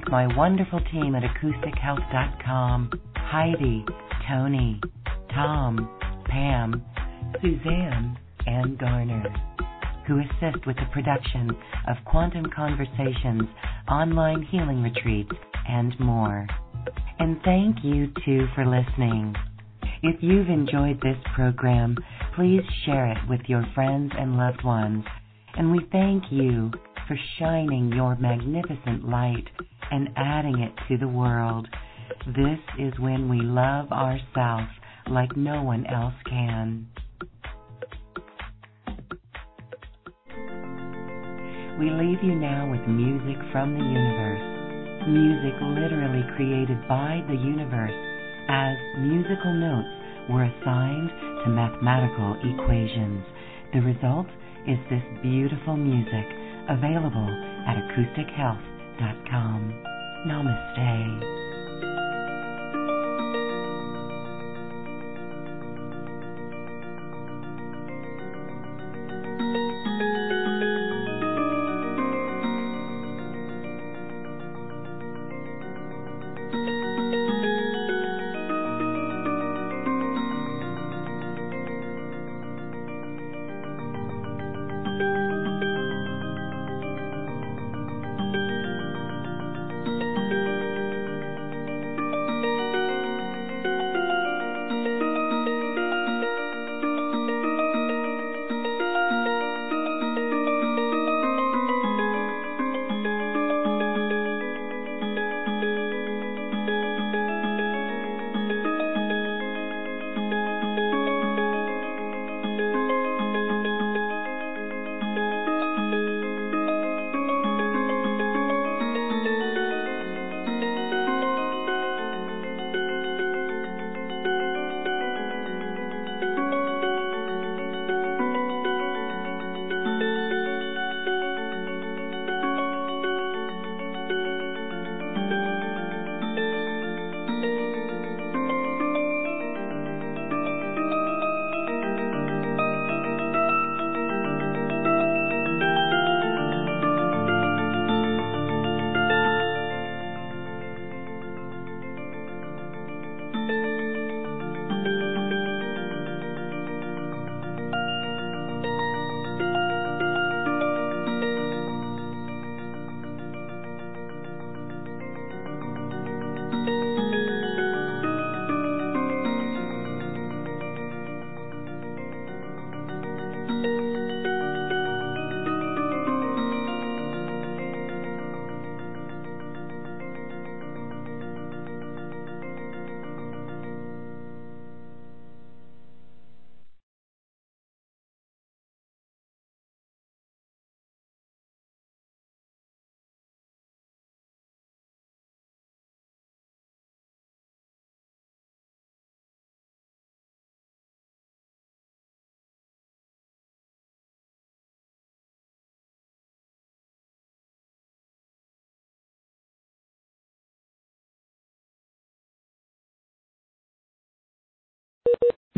S1: Thank my wonderful team at acoustichealth.com Heidi, Tony, Tom, Pam, Suzanne, and Garner, who assist with the production of Quantum Conversations, online healing retreats, and more. And thank you too for listening. If you've enjoyed this program, please share it with your friends and loved ones. And we thank you for shining your magnificent light and adding it to the world. This is when we love ourselves like no one else can. We leave you now with music from the universe. Music literally created by the universe as musical notes were assigned to mathematical equations. The result is this beautiful music available at acoustichealth.com. Namaste.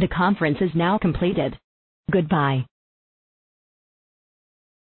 S6: The conference is now completed. Goodbye.